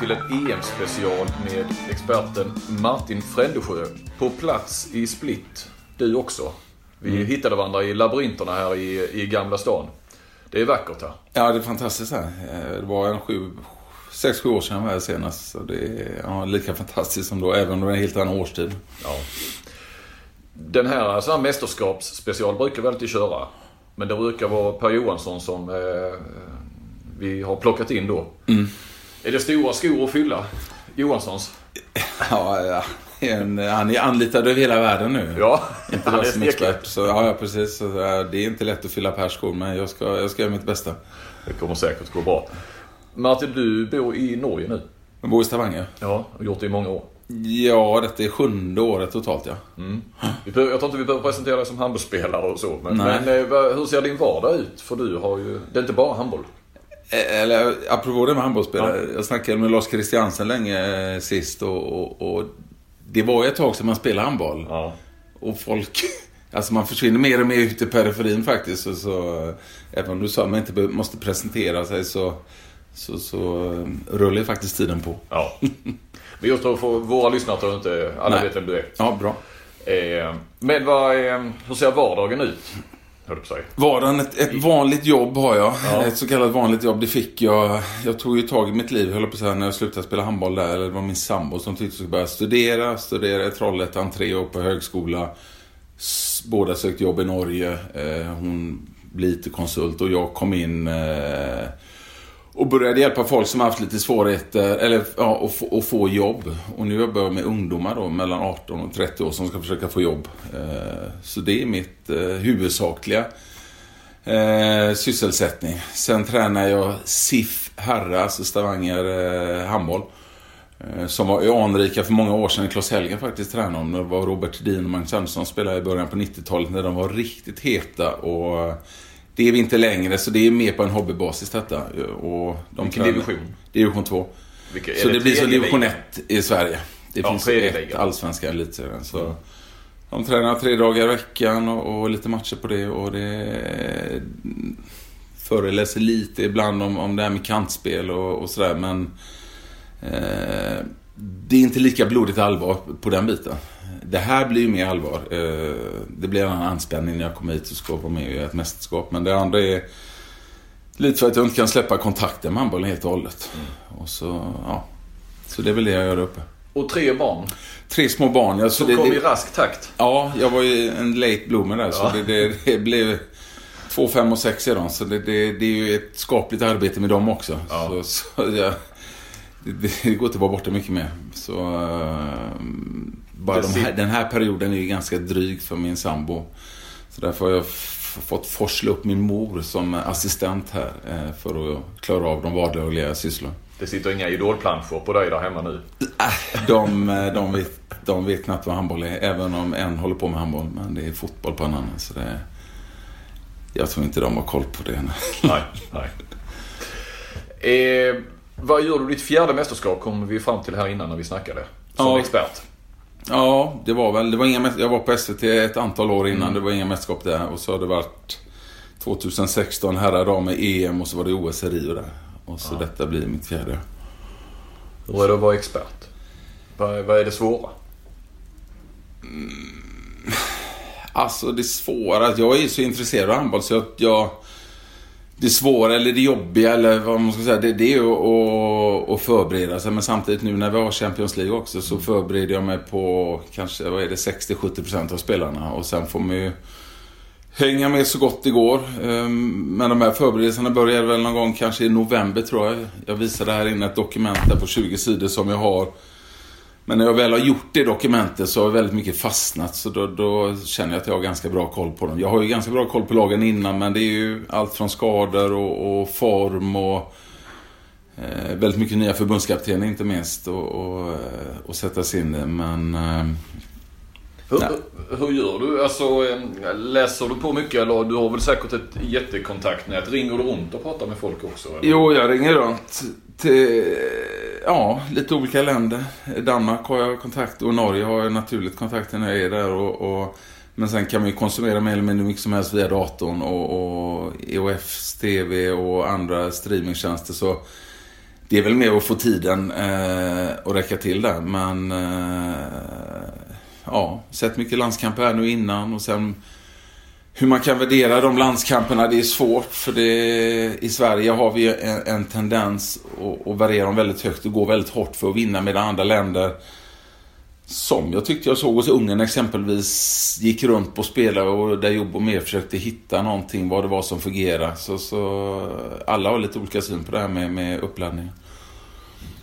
till en EM-special med experten Martin Frändesjö. På plats i Split, du också. Vi Mm. hittade varandra i labyrinterna här i, i Gamla stan. Det är vackert här. Ja, det är fantastiskt här. Eh, Det var en sju, sex, sju år sedan jag var här senast. Så det är ja, lika fantastiskt som då, även om det är en helt annan årstid. Ja. Den här, så här mästerskapsspecial brukar vi alltid köra. Men det brukar vara Per Johansson som eh, vi har plockat in då. Mm. Är det stora skor att fylla? Johanssons? Ja, ja. Han är anlitad över hela världen nu. Ja, Inte är som expert. Så, ja, precis. Så, det är inte lätt att fylla Pers skor, men jag ska, jag ska göra mitt bästa. Det kommer säkert gå bra. Martin, du bor i Norge nu. Jag bor i Stavanger. Ja, och gjort det i många år. Ja, detta är sjunde året totalt, ja. Behöver, jag tror inte vi behöver presentera dig som handbollsspelare och så. Men, men eh, hur ser din vardag ut? För du har ju... Det är inte bara handboll. Eh, Eller apropå det med handbollsspelare. Jag snackade med Lars Christiansen länge eh, sist och, och, och det var ju ett tag sedan man spelade handboll. Ja. Och folk... Alltså man försvinner mer och mer ut i periferin faktiskt. Så, så, eh, även om du sa att man inte måste presentera sig så, så, så rullar ju faktiskt tiden på. ja. Men just för våra lyssnare tror jag inte alla Nej. vet vem du är. Ja, bra. Eh, men vad, eh, hur ser vardagen ut? Höll på. Vardagen, ett, ett vanligt jobb har jag. Ja. Ett så kallat vanligt jobb, det fick jag. Jag tog ju tag i mitt liv, höll på att säga, när jag slutade spela handboll där. Eller det var min sambo som tyckte att jag skulle börja studera. Studera i Trollhättan, tre år på högskola. Båda sökte jobb i Norge. Eh, hon blir IT-konsult och jag kom in eh, och började hjälpa folk som haft lite svårigheter, eller ja, att få, att få jobb. Och nu jobbar jag med ungdomar då, mellan 18 och 30 år som ska försöka få jobb. Eh, så det är mitt eh, huvudsakliga eh, sysselsättning. Sen tränar jag SIF Herra, alltså Stavanger handboll. Som var anrika för många år sedan. Klas Helgen faktiskt tränade om. Det var Robert Hedin och Magnus Andersson spelade i början på 90-talet när de var riktigt heta. Och det är vi inte längre, så det är mer på en hobbybasis detta. Och de Vilken tränar- division? Division 2. Vilka, är Så det, blir som division ligan? 1 i Sverige. Det Ja, finns ett ligan. allsvenska elitserien. Så de tränar tre dagar i veckan och, och lite matcher på det. Och det föreläser lite ibland om, om det här med kantspel och, och sådär. Men eh, det är inte lika blodigt allvar på den biten. Det här blir ju mer allvar. Eh, det blir en annan anspänning när jag kommer hit och ska vara med i ett mästerskap. Men det andra är lite för att jag inte kan släppa kontakten med handbollen helt och hållet. Och så, ja. Så det är väl det jag gör där uppe. Och tre barn. Tre små barn. Ja, så Som kom det, i rask takt. ja, jag var ju en late bloomer där. Ja. Så det, det, det blev två, fem och sex är de. Så det, det, det är ju ett skapligt arbete med dem också. Ja. Så, så jag, det, det går inte att vara borta mycket mer. Så eh, bara de här, den här perioden är ganska dryg för min sambo. Så därför har jag fått forsla upp min mor som assistent här eh, för att klara av de vardagliga sysslorna. Det sitter inga idolplanscher på dig där hemma nu. Äh, de, eh, de, vet, de vet knappt vad handboll är, även om en håller på med handboll. Men det är fotboll på en annan. Så det, jag tror inte de har koll på det. Nej, nej. Eh, vad gör du ditt fjärde mästerskap kom vi fram till här innan när vi snackade. Som Ja. expert. Ja, det var väl. Det var inga, jag var på SVT ett antal år innan. Mm. Det var inga mästerskap där. Och så har det varit 2016 herrar damer EM och så var det OS i Rio där. Och så detta blir mitt fjärde. Hur är det att vara expert? Vad, vad är det svåra? Alltså det svåra, jag är så intresserad av handboll så jag, jag det svåra eller det jobbiga eller vad man ska säga, det, det är att, att förbereda sig. Men samtidigt nu när vi har Champions League också så förbereder jag mig på kanske, vad är det, 60-70% av spelarna. Och sen får man ju hänga med så gott det går. Ehm, Men de här förberedelserna börjar väl någon gång kanske i november tror jag. Jag visade här inne ett dokument där på 20 sidor som jag har men när jag väl har gjort det dokumentet så har väldigt mycket fastnat. Så då, då känner jag att jag har ganska bra koll på dem. Jag har ju ganska bra koll på lagen innan men det är ju allt från skador och, och form och eh, väldigt mycket nya förbundskaptener inte minst. Och, och, eh, och sätta sig in i. Men eh, Hur, hur gör du? Alltså, eh, läser du på mycket eller du har väl säkert ett jättekontaktnät? Ringer du runt och pratar med folk också? Eller? Jo, jag ringer runt till eh, ja, lite olika länder. Danmark har jag kontakt och Norge har jag naturligt kontakt när jag är där. Och, och, men sen kan man ju konsumera mer eller mindre mycket som helst via datorn och, och EOFs TV och andra streamingtjänster. Så det är väl mer att få tiden eh, att räcka till där. Men eh, ja, sett mycket landskamper här nu innan och sen hur man kan värdera de landskamperna, det är svårt. För det, i Sverige har vi en, en tendens att, att värdera dem väldigt högt och gå väldigt hårt för att vinna medan andra länder som jag tyckte jag såg hos Ungern exempelvis gick runt på spelare och där Jobbo mer försökte hitta någonting vad det var som fungerade. Så, så alla har lite olika syn på det här med, med uppladdningen.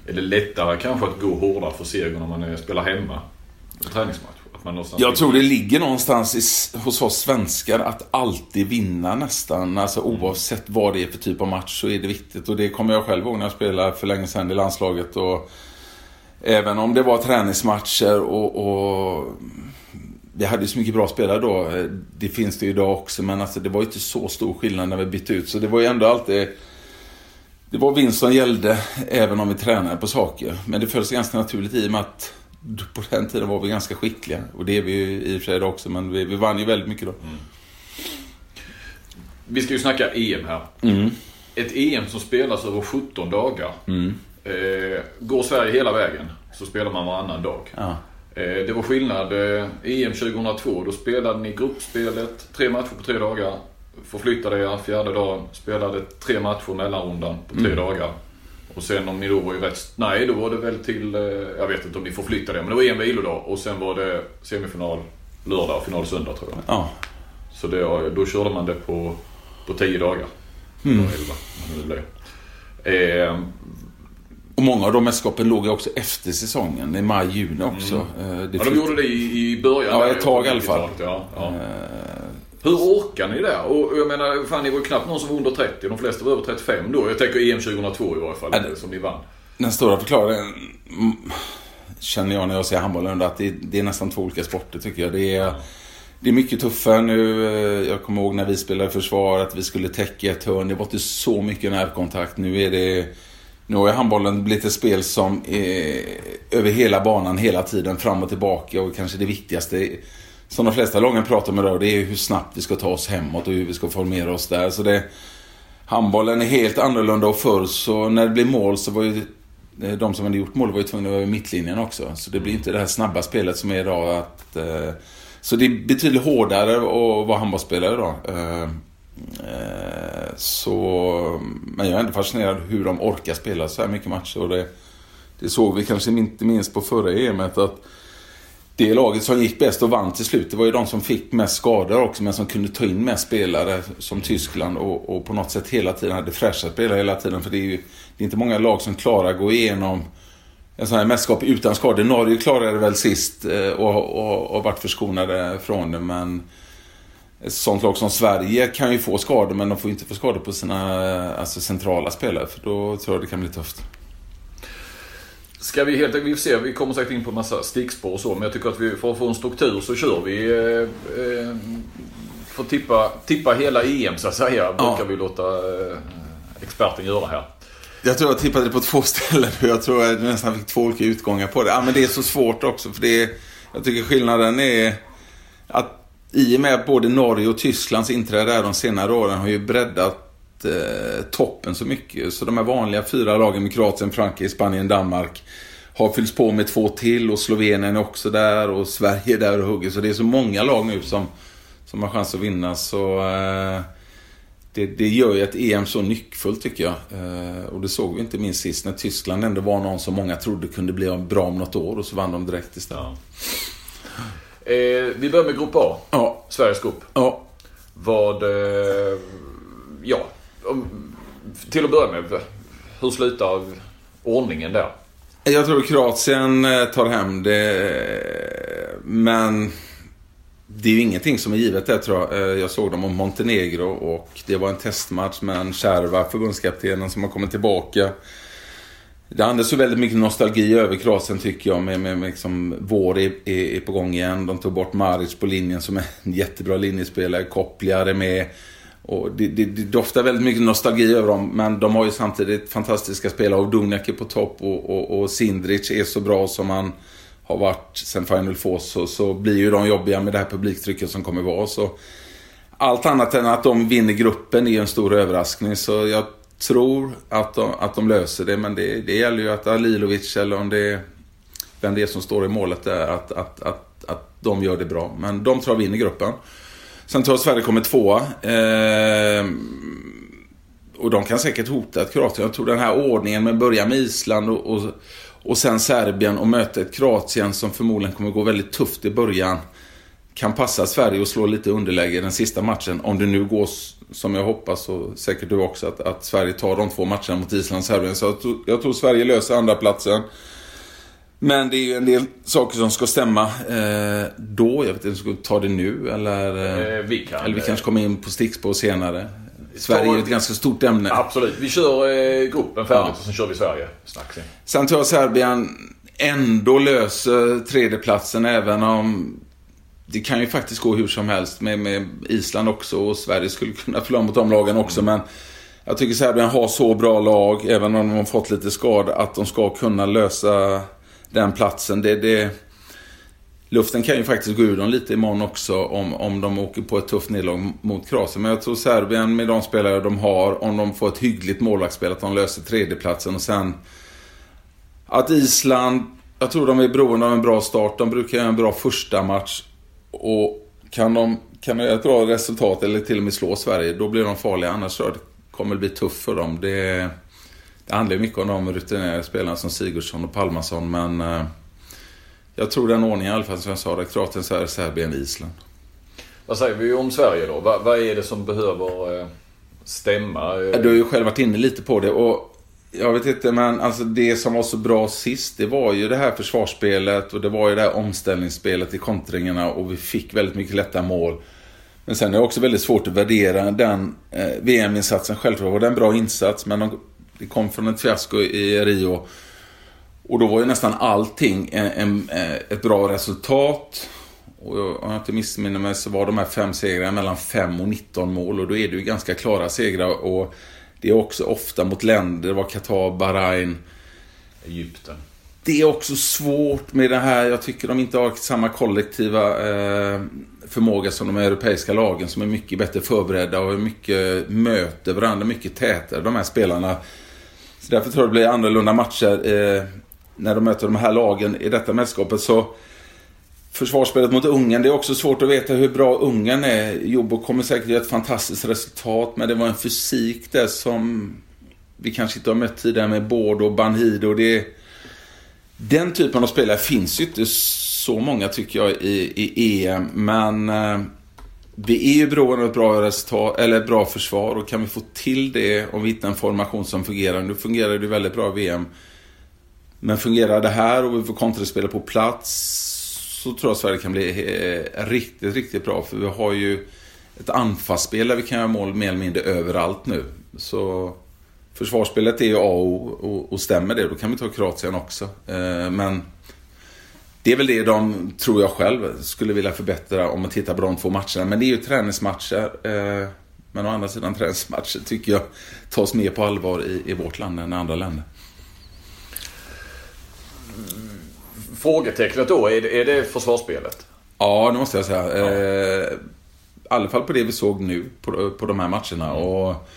Är det lättare kanske att gå hårdare för seger när man eh, spelar hemma? En träningsmatch? Jag tror det ligger någonstans i, hos oss svenskar att alltid vinna nästan. Alltså mm. oavsett vad det är för typ av match så är det viktigt. Och det kommer jag själv ihåg när jag spelade för länge sedan i landslaget. Och även om det var träningsmatcher och, och vi hade ju så mycket bra spelare då. Det finns det ju idag också. Men alltså det var ju inte så stor skillnad när vi bytte ut. Så det var ju ändå alltid... Det var vinst som gällde även om vi tränade på saker. Men det följs ganska naturligt i och med att på den tiden var vi ganska skickliga. Och det är vi ju i och för sig också, men vi, vi vann ju väldigt mycket då. Mm. Vi ska ju snacka EM här. Mm. Ett EM som spelas över 17 dagar. Mm. Eh, går Sverige hela vägen så spelar man varannan dag. Ja. Eh, det var skillnad. Eh, EM 2002, då spelade ni gruppspelet tre matcher på tre dagar. Förflyttade er fjärde dagen, spelade tre matcher mellanrundan på tre mm. dagar. Och sen om ni då var ju rätt... Nej, då var det väl till... Eh, jag vet inte om ni förflyttade det, men det var en vilodag. Och sen var det semifinal lördag och final söndag tror jag. Ja. Så det, då körde man det på, på tio dagar. Mm. Elva, det blev. Eh, och många av de mästerskapen låg ju också efter säsongen. I maj, juni också. Mm. Eh, det ja, de gjorde det i, i början. Ja, ett tag i alla fall. Ja, ja. Eh, hur orkar ni det? Och jag menar, fan ni var ju knappt någon som var under 30. De flesta var över 35 då. Jag tänker EM 2002 i varje fall, äh, som ni vann. Den stora förklaringen mm, känner jag när jag ser handbollen att det, det, är nästan två olika sporter tycker jag. Det är, det är mycket tuffare nu. Eh, jag kommer ihåg när vi spelade försvar att vi skulle täcka ett hörn. Det var inte så mycket närkontakt. Nu är det... Nu har handbollen blivit ett spel som är över hela banan hela tiden, fram och tillbaka. Och kanske det viktigaste som de flesta lagen pratar om idag, det är hur snabbt vi ska ta oss hemåt och hur vi ska formera oss där. Så det, handbollen är helt annorlunda och förr så när det blir mål så var ju eh, de som hade gjort mål var ju tvungna att vara i mittlinjen också. Så det blir inte det här snabba spelet som är idag. Att, eh, så det är betydligt hårdare att vara handbollsspelare idag. Eh, eh, så, men jag är ändå fascinerad hur de orkar spela så här mycket matcher. Och det, det såg vi kanske inte minst på förra EMet att det laget som gick bäst och vann till slut, det var ju de som fick mest skador också, men som kunde ta in mest spelare som Tyskland och, och på något sätt hela tiden hade fräscha spelare hela tiden. För det är ju det är inte många lag som klarar att gå igenom en sån här mästerskap utan skador. Norge klarade det väl sist eh, och, och, och varit förskonade från det, men ett sånt lag som Sverige kan ju få skador, men de får inte få skador på sina alltså, centrala spelare, för då tror jag det kan bli tufft. Ska vi helt vi får se, vi kommer säkert in på massa stickspår och så, men jag tycker att vi, för att få en struktur så kör vi eh, eh, Får tippa, tippa hela EM så att säga, ja. brukar vi låta eh, experten göra här. Jag tror jag tippade på två ställen och jag tror jag nästan fick två olika utgångar på det. Ja, men det är så svårt också för det är, Jag tycker skillnaden är att i och med att både Norge och Tysklands inträde här de senare åren har ju breddat eh, toppen så mycket. Så de här vanliga fyra lagen med Kroatien, Frankrike, Spanien, Danmark har fyllts på med två till och Slovenien är också där och Sverige är där och hugger. Så det är så många lag nu som, som har chans att vinna. Så eh, det, det gör ju ett EM så nyckfullt tycker jag. Eh, och det såg vi inte minst sist när Tyskland ändå var någon som många trodde kunde bli bra om något år och så vann de direkt istället. Ja. Eh, vi börjar med Grupp A. Ja. Sveriges grupp. Ja. Vad... Eh, ja, till att börja med, hur slutar ordningen där? Jag tror Kroatien eh, tar hem det. Eh, men det är ju ingenting som är givet där tror jag. Eh, jag såg dem om Montenegro och det var en testmatch med en Kärva, förbundskaptenen, som har kommit tillbaka. Det andas ju väldigt mycket nostalgi över Kroatien tycker jag. Med, med, med liksom, vår är, är, är, på gång igen. De tog bort Maric på linjen som är en jättebra linjespelare. Kopplar är med. Och det, det, det, doftar väldigt mycket nostalgi över dem, men de har ju samtidigt fantastiska spelare. Och Dugnac är på topp och, och, och Sindrich är så bra som han har varit sen Final Four. Så, så blir ju de jobbiga med det här publiktrycket som kommer vara. Så allt annat än att de vinner gruppen är en stor överraskning. Så jag tror att de, att de löser det, men det, det gäller ju att Alilovic eller om det är vem det är som står i målet där, att, att, att, att de gör det bra. Men de tror jag vinner gruppen. Sen tror jag Sverige kommer tvåa. Eh, och de kan säkert hota ett Kroatien. Jag tror den här ordningen med att börja med Island och, och, och sen Serbien och möta ett Kroatien som förmodligen kommer gå väldigt tufft i början. Kan passa Sverige och slå lite underläge den sista matchen. Om det nu går som jag hoppas och säkert du också att, att Sverige tar de två matcherna mot Island och Serbien. Så jag tror, jag tror Sverige löser andra platsen. Men det är ju en del saker som ska stämma eh, då. Jag vet inte, ska vi ta det nu eller? Eh, vi kan. Eller vi kanske kommer in på stickspår senare. Sverige är ett ganska stort ämne. Absolut. Vi kör eh, gruppen färdigt ja. och sen kör vi Sverige. Sen tror jag Serbien ändå löser tredjeplatsen även om det kan ju faktiskt gå hur som helst med, med Island också och Sverige skulle kunna förlora mot de lagen också. Mm. Men jag tycker Serbien har så bra lag, även om de har fått lite skada, att de ska kunna lösa den platsen. Det, det, luften kan ju faktiskt gå ur dem lite imorgon också om, om de åker på ett tufft nederlag mot Kroatien. Men jag tror Serbien med de spelare de har, om de får ett hyggligt målvaktsspel, att de löser tredjeplatsen och sen att Island, jag tror de är beroende av en bra start. De brukar göra en bra första match och kan de, kan de göra ett bra resultat eller till och med slå Sverige, då blir de farliga. Annars tror jag det kommer bli tufft för dem. Det, det handlar ju mycket om de rutinerade spelarna som Sigurdsson och Palmason, men eh, jag tror den ordningen i alla fall som jag sa, det Kroatien, Sverige, Serbien, Island. Vad säger vi om Sverige då? Vad, vad är det som behöver eh, stämma? Du har ju själv varit inne lite på det och jag vet inte, men alltså det som var så bra sist, det var ju det här försvarsspelet och det var ju det här omställningsspelet i kontringarna och vi fick väldigt mycket lätta mål. Men sen är det också väldigt svårt att värdera den eh, VM-insatsen. Självklart var det en bra insats, men de, det kom från ett fiasko i Rio. Och då var ju nästan allting en, en, eh, ett bra resultat. Och om jag inte missminner mig så var de här fem segrarna mellan 5 och 19 mål och då är det ju ganska klara segrar. Och det är också ofta mot länder, det var Qatar, Bahrain, Egypten. Det är också svårt med det här, jag tycker de inte har samma kollektiva eh, förmåga som de europeiska lagen som är mycket bättre förberedda och mycket möter varandra mycket tätare, de här spelarna. Så därför tror jag det blir annorlunda matcher eh, när de möter de här lagen i detta mästerskapet. Så försvarsspelet mot Ungern, det är också svårt att veta hur bra Ungern är. Jobbo kommer säkert göra ett fantastiskt resultat, men det var en fysik där som vi kanske inte har mött tidigare med Bård och Banhido. Det, den typen av spelare finns ju inte så många tycker jag i, i EM, men eh, vi är ju beroende av ett bra resultat, eller bra försvar och kan vi få till det om vi hittar en formation som fungerar. Nu fungerar det väldigt bra i VM. Men fungerar det här och vi får kontraspelare på plats så tror jag att Sverige kan bli eh, riktigt, riktigt bra. För vi har ju ett anfallsspel där vi kan göra mål mer eller mindre överallt nu. Så försvarsspelet är ju A och O och stämmer det, då kan vi ta Kroatien också. Eh, men det är väl det de, tror jag själv, skulle vilja förbättra om man tittar på de två matcherna. Men det är ju träningsmatcher. Eh, men å andra sidan träningsmatcher tycker jag tas mer på allvar i, i vårt land än i andra länder. Frågetecknet då, är det, är det försvarsspelet? Ja, det måste jag säga. Ja. Eh, I alla fall på det vi såg nu på, på de här matcherna. Och,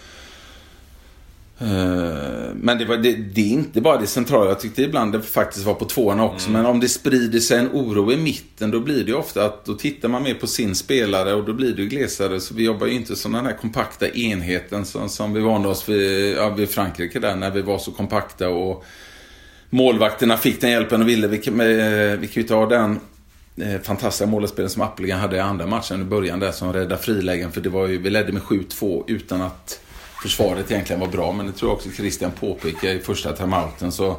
men det, var, det, det, är inte bara det centrala. Jag tyckte ibland det faktiskt var på tvåorna också. Mm. Men om det sprider sig en oro i mitten då blir det ju ofta att då tittar man mer på sin spelare och då blir det ju glesare. Så vi jobbar ju inte som den här kompakta enheten som, som vi vande oss vid, ja, vid Frankrike där när vi var så kompakta. och målvakterna fick den hjälpen och ville. Vi, kan, vi kan ju ta den eh, fantastiska målspelen som Appelgren hade i andra matchen i början där som räddade frilägen. För det var ju, vi ledde med 7-2 utan att försvaret egentligen var bra. Men det tror jag också Christian påpekade i första timeouten. Så,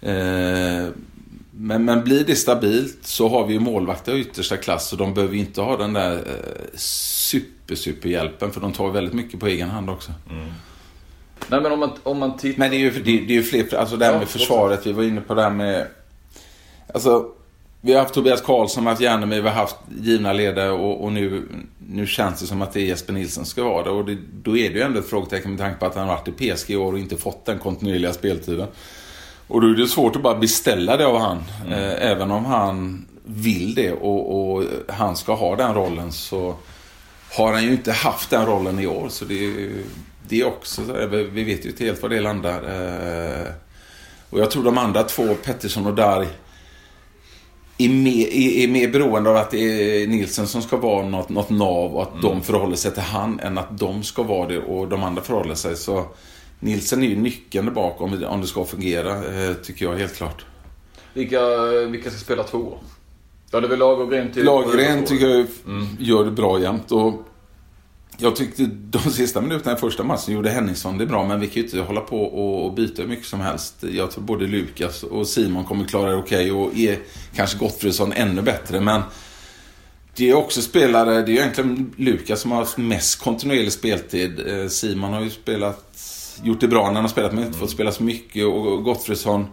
eh, men, men blir det stabilt så har vi ju målvakter av yttersta klass och de behöver ju inte ha den där eh, super, super hjälpen för de tar väldigt mycket på egen hand också. Mm. Nej men om man, om man tittar... Men det är ju, det, det är ju fler, alltså det här med försvaret. Vi var inne på det här med... Alltså, vi har haft Tobias Karlsson, haft Järnemy, vi har haft givna ledare och, och, nu, nu känns det som att det är Jesper Nilsson ska vara det. Och det, då är det ju ändå ett frågetecken med tanke på att han har varit i PSG i år och inte fått den kontinuerliga speltiden. Och då är det svårt att bara beställa det av han. Mm. Eh, även om han vill det och, och, han ska ha den rollen så har han ju inte haft den rollen i år. Så det är det är också så vi vet ju inte helt var det landar. Eh, och jag tror de andra två, Pettersson och Darg, är mer, är, är mer beroende av att det är Nilsen som ska vara något, något nav och att mm. de förhåller sig till han än att de ska vara det och de andra förhåller sig. Så Nilsen är ju nyckeln bak om, om det ska fungera, eh, tycker jag helt klart. Vilka, vilka ska spela två? Ja, det är väl Lagergren till... Lagergren tycker jag mm. gör det bra jämt. Och jag tyckte de sista minuterna i första matchen gjorde Henningsson det bra, men vi kan ju inte hålla på och byta hur mycket som helst. Jag tror både Lukas och Simon kommer klara det okej okay, och är kanske Gottfridsson ännu bättre, men det är också spelare, det är egentligen Lukas som har haft mest kontinuerlig speltid. Eh, Simon har ju spelat, gjort det bra när han har spelat, men inte fått spela så mycket och Gottfridsson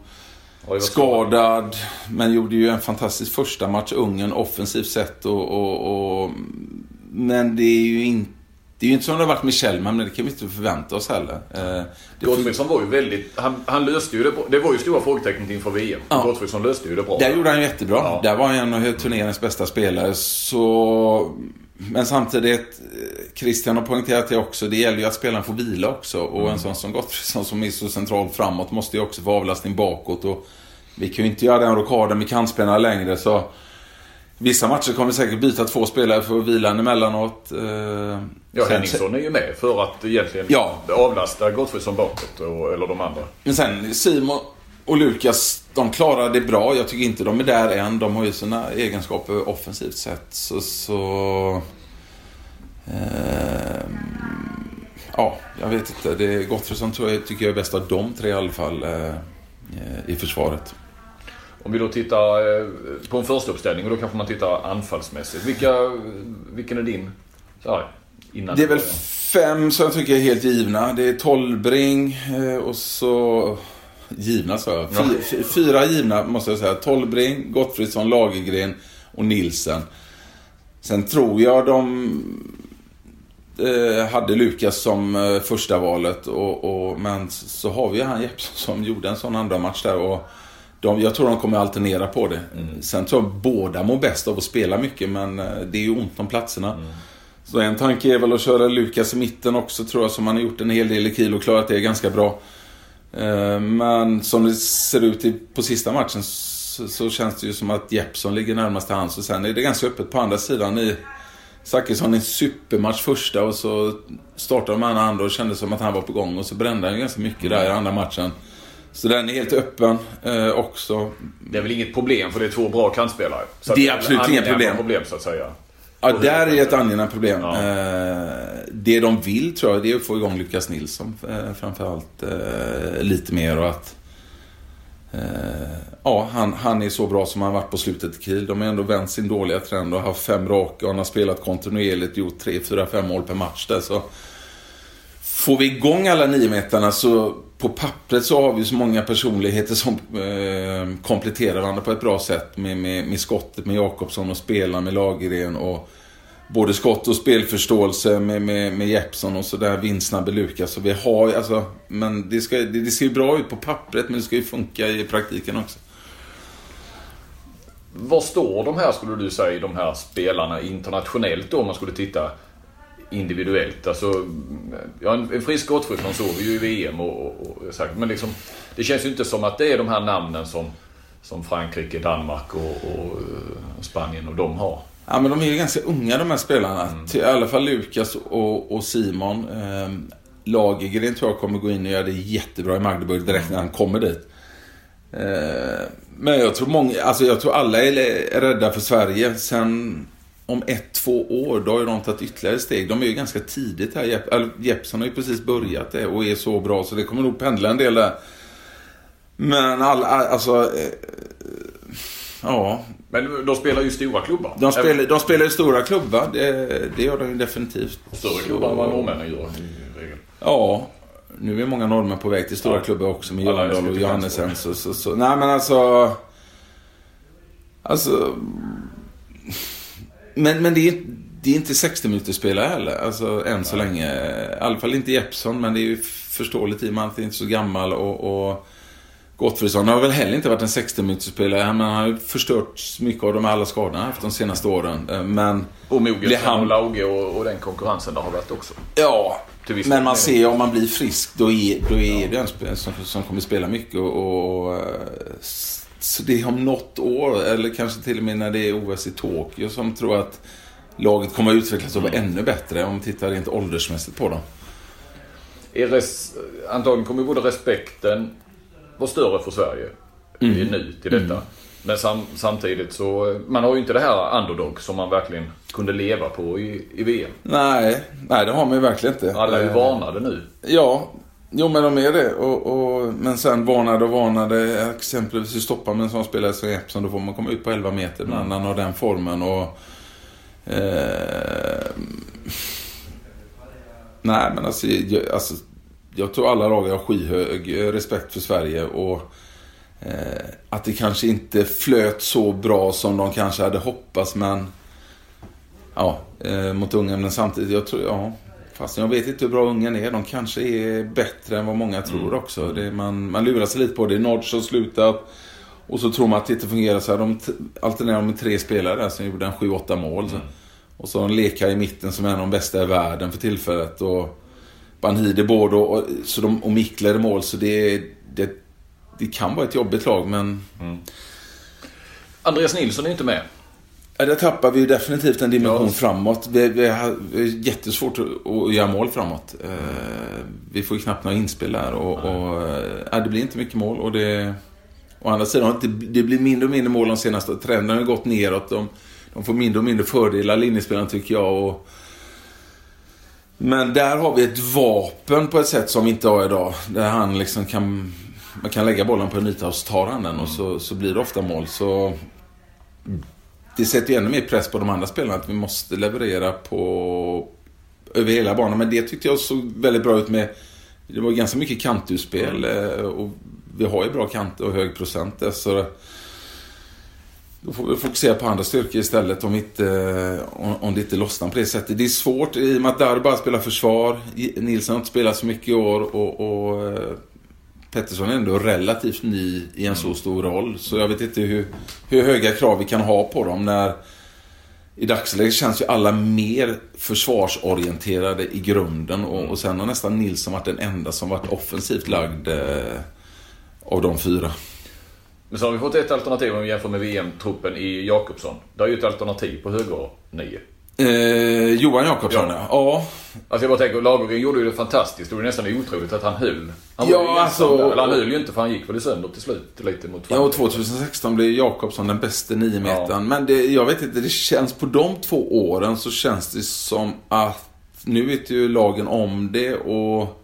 skadad, men gjorde ju en fantastisk första match, Ungern, offensivt sett och, och, och men det är ju inte det är ju inte som det har varit med Kjellman, men det kan vi inte förvänta oss heller. Eh, Gottfridsson var ju väldigt... Han, han, löste ju det Det var ju stora frågetecknet inför VM. Ja. Gottfridsson löste ju det bra. Där gjorde han jättebra. Ja. Där var han en av turneringens bästa spelare. Så... Men samtidigt, Christian har poängterat det också, det gäller ju att spelaren får vila också. Och mm. en sån som Gottfridsson som är så centralt framåt måste ju också få avlastning bakåt. Och vi kan ju inte göra den rockaden med kantspelarna längre så... Vissa matcher kommer vi säkert byta två spelare för att vila emellanåt. Eh, ja, Henningsson är ju med för att egentligen ja. avlasta Gottfridsson bakåt, och, eller de andra. Men sen Simon och Lukas, de klarar det bra. Jag tycker inte de är där än. De har ju sina egenskaper offensivt sett. Så... så eh, ja, jag vet inte. Det, Gottfridsson tror jag, tycker jag är bäst av de tre i alla fall eh, i försvaret. Om vi då tittar eh, på en första uppställning och då kanske man tittar anfallsmässigt. Vilka, vilken är din? Så här, innan det är väl fem som jag tycker är helt givna. Det är Tolbring eh, och så... Givna sa jag. Fy, fyra givna måste jag säga. Tolbring, Gottfridsson, Lagergren och Nilsen. Sen tror jag de eh, hade Lukas som första valet och, och, men så har vi han Jeppsson som gjorde en sån andra match där. Och, de, jag tror de kommer alternera på det. Mm. Sen tror jag båda mår bäst av att spela mycket, men eh, det är ju ont om platserna. Mm. Så en tanke är väl att köra Lukas i mitten också, tror jag, som han har gjort en hel del i kilo och klarat det ganska bra. Eh, men som det ser ut på sista matchen så, känns det ju som att Jeppsson ligger närmast till hands. Och sen är det ganska öppet på andra sidan. i Zachrisson en supermatch första och så startade de andra och kändes som att han var på gång. Och så brände han ganska mycket där i andra matchen. Så den är helt öppen eh, också. Det är väl inget problem för det är två bra kantspelare? Så det är absolut inga problem. problem så att säga. Ja, där är ett angenämt problem. Ja. Eh, det de vill tror jag, det är att få igång Lukas Nilsson eh, framförallt eh, lite mer och att Ja, han, han är så bra som han varit på slutet i Kiel. De har ändå vänt sin dåliga trend och haft fem raka och han har spelat kontinuerligt, gjort tre, fyra, fem mål per match där. Så får vi igång alla niometarna så på pappret så har vi så många personligheter som eh, kompletterar varandra på ett bra sätt. Med, med, med skottet med Jakobsson och spela med Lagergren och både skott och spelförståelse med, med, med Jeppsson och sådär. Vindsnabbe Lukas. Så vi har alltså, men det, ska, det, det ser ju bra ut på pappret men det ska ju funka i praktiken också. Var står de här, skulle du säga, de här spelarna internationellt då om man skulle titta? Individuellt. Alltså, ja, en frisk såg vi ju i VM och, och, och, men liksom, det känns ju inte som att det är de här namnen som, som Frankrike, Danmark och, och Spanien och de har. Ja, men de är ju ganska unga de här spelarna. Mm. I alla fall Lukas och, och Simon. Eh, Lagergren tror jag kommer gå in och göra det jättebra i Magdeburg direkt när han kommer dit. Eh, men jag tror många, alltså jag tror alla är rädda för Sverige. Sen om ett, två år, då har ju de tagit ytterligare steg. De är ju ganska tidigt här. Jepp, Jeppsson har ju precis börjat det och är så bra så det kommer nog pendla en del där. Men alla, alltså... Eh, ja. Men de spelar ju stora klubbar. De spelar, de spelar ju stora klubbar. Det, det gör de ju definitivt. Större klubbar än vad norrmännen gör Ja. Nu är många norrmän på väg till stora ja. klubbar också med Jöndal och Johannesen. Så, så, så, nej men alltså... Alltså... Men, men det, är, det är inte 60 minuters spelare heller. Alltså än så Nej. länge. I alla fall inte Jeppsson, men det är ju förståeligt i och med att han inte är så gammal och, och Gottfridsson har väl heller inte varit en 60 minutersspelare men han har ju förstört mycket av de alla skadorna han haft de senaste åren. Eh, men... Och han... och Lauge och, och, den konkurrensen det har varit också. Ja, men man ser ju om man blir frisk då är, då är det en spelare som, som kommer spela mycket. Och, och, så det är om något år, eller kanske till och med när det är OS i Tokyo, som tror att laget kommer att utvecklas och vara mm. ännu bättre om man tittar rent åldersmässigt på dem. Res, antagligen kommer både respekten vara större för Sverige mm. nu till detta. Mm. Men sam, samtidigt så, man har ju inte det här underdog som man verkligen kunde leva på i, i VM. Nej, nej det har man ju verkligen inte. Alla är ju varnade nu. Ja, jo men de är det. Och, och, men sen varnade och varnade. Exempelvis i Stockholm med en sån spelare som Epson, då får man komma ut på 11 meter mm. när han har den formen. Och, eh, nej men alltså, jag, alltså, jag tror alla lag har skyhög respekt för Sverige. och Eh, att det kanske inte flöt så bra som de kanske hade hoppats men ja, eh, mot Ungern. Men samtidigt, jag tror, ja, fast jag vet inte hur bra Ungern är. De kanske är bättre än vad många tror mm. också. Det, man, man lurar sig lite på det. Notch har slutat. Och så tror man att det inte fungerar så här. De alternerar med tre spelare som gjorde en 7-8 mål. Mm. Och så en leka i mitten som är en av de bästa i världen för tillfället. Och Banhide både och, så de, och Mikler i mål. Så det, det det kan vara ett jobbigt lag men... Mm. Andreas Nilsson är inte med. Ja, där tappar vi definitivt en dimension ja. framåt. Vi, vi, har, jättesvårt att göra mål framåt. Mm. vi får ju knappt några inspel där och, och äh, det blir inte mycket mål. Och det, å andra sidan, det, det blir mindre och mindre mål de senaste. Trenden har gått neråt. De, de får mindre och mindre fördelar, linjespelarna tycker jag. Och, men där har vi ett vapen på ett sätt som vi inte har idag. Där han liksom kan man kan lägga bollen på en yta och så tar han den och så, så blir det ofta mål. Så det sätter ju ännu mer press på de andra spelarna att vi måste leverera på över hela banan. Men det tyckte jag såg väldigt bra ut med det var ganska mycket kantutspel eh, och vi har ju bra kant och hög procent där, så då får vi fokusera på andra styrkor istället om, inte, om, det inte lossnar på det sättet. Det är svårt i och med att Dar bara spelar försvar. Nilsson har inte spelat så mycket i år och, och eh, Pettersson är ändå relativt ny i en så stor roll. Så jag vet inte hur, hur höga krav vi kan ha på dem när i dagsläget känns ju alla mer försvarsorienterade i grunden och, och sen har nästan Nilsson varit den enda som varit offensivt lagd eh, av de fyra. Men så har vi fått ett alternativ om vi jämför med VM-truppen i Jakobsson. Det är ju ett alternativ på höger nio. Eh, Johan Jakobsson, ja. ja. Alltså jag bara tänker, Lagergren gjorde ju det fantastiskt. Det var nästan otroligt att han höll. Han ja, var alltså, Eller han höll ju inte för han gick väl sönder till slut lite mot Ja, och 2016 blev Jakobsson den bästa niometern. Ja. Men det, jag vet inte, det känns på de två åren så känns det som att nu vet ju lagen om det och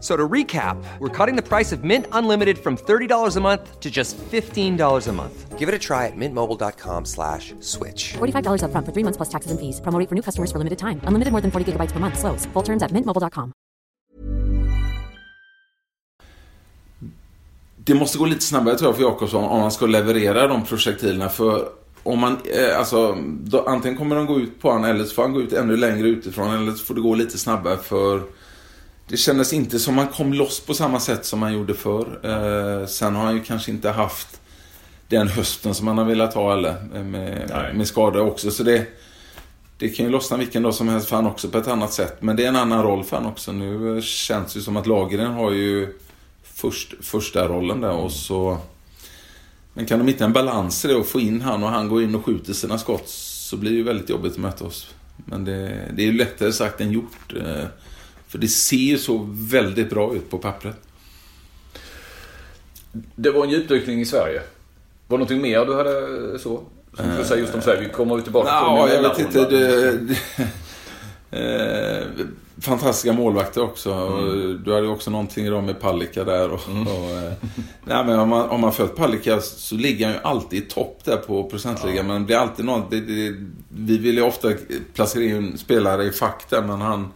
So to recap, we're cutting the price of Mint Unlimited from $30 a month to just $15 a month. Give it a try at mintmobile.com slash switch. $45 up front for three months plus taxes and fees. Promo for new customers for limited time. Unlimited more than 40 gigabytes per month. Slows. Full terms at mintmobile.com. Det måste gå lite snabbare tror jag för Jakobsson om han ska leverera de projektilerna. För om man, eh, alltså, då, antingen kommer de gå ut på honom eller så får han gå ut ännu längre utifrån. Eller så får det gå lite snabbare för det kändes inte som han kom loss på samma sätt som han gjorde förr. Eh, sen har han ju kanske inte haft den hösten som han har velat ha eller eh, med, med skador också. Så det, det kan ju lossna vilken dag som helst för han också på ett annat sätt. Men det är en annan roll för han också. Nu känns det som att Lagergren har ju först, första rollen där och så... Men kan de hitta en balans i det och få in han och han går in och skjuter sina skott så blir det ju väldigt jobbigt att möta oss. Men det, det är ju lättare sagt än gjort. För det ser ju så väldigt bra ut på pappret. Det var en djupdykning i Sverige. Var det någonting mer du hade så? Som du säger just om Sverige. Vi kommer ju tillbaka ja, till det. jag vet inte. Det, det, eh, fantastiska målvakter också. Mm. Du hade ju också någonting idag med Palicka där. Och, mm. och, eh, nej, men om man, om man följt Palicka så ligger han ju alltid i topp där på procentligan. Ja. Men det blir alltid något. Det, det, vi vill ju ofta placera in spelare i fack där, men han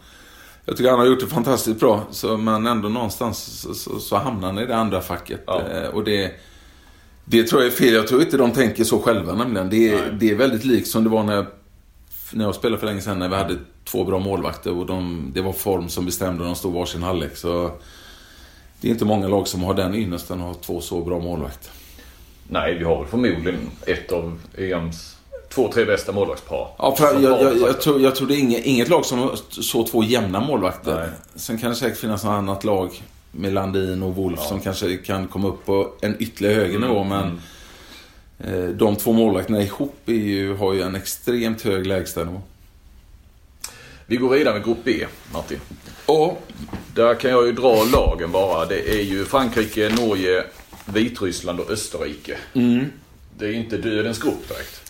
Jag tycker han har gjort det fantastiskt bra. Så, men ändå någonstans så, så, så hamnar han i det andra facket. Ja. Eh, och det, det tror jag är fel. Jag tror inte de tänker så själva nämligen. Det, Nej. det är väldigt likt som det var när jag, när jag spelade för länge sedan när vi hade två bra målvakter. Och de, det var form som bestämde och de stod varsin halvlek. Så det är inte många lag som har den ynnesten att ha två så bra målvakter. Nej, vi har väl förmodligen ett av EMs två, tre bästa målvaktspar. Ja, för jag, jag, jag, tror, jag tror det är inget, inget lag som så två jämna målvakter. Nej. Sen kan det säkert finnas något annat lag med Landin och Wolf som kanske kan komma upp på en ytterligare högre Mm, nivå. Men eh, de två målvakterna ihop är ju, har ju en extremt hög lägstanivå. Vi går vidare med Grupp B, Martin. Och Där kan jag ju dra lagen bara. Det är ju Frankrike, Norge, Vitryssland och Österrike. Mm. Det är inte dödens grupp direkt.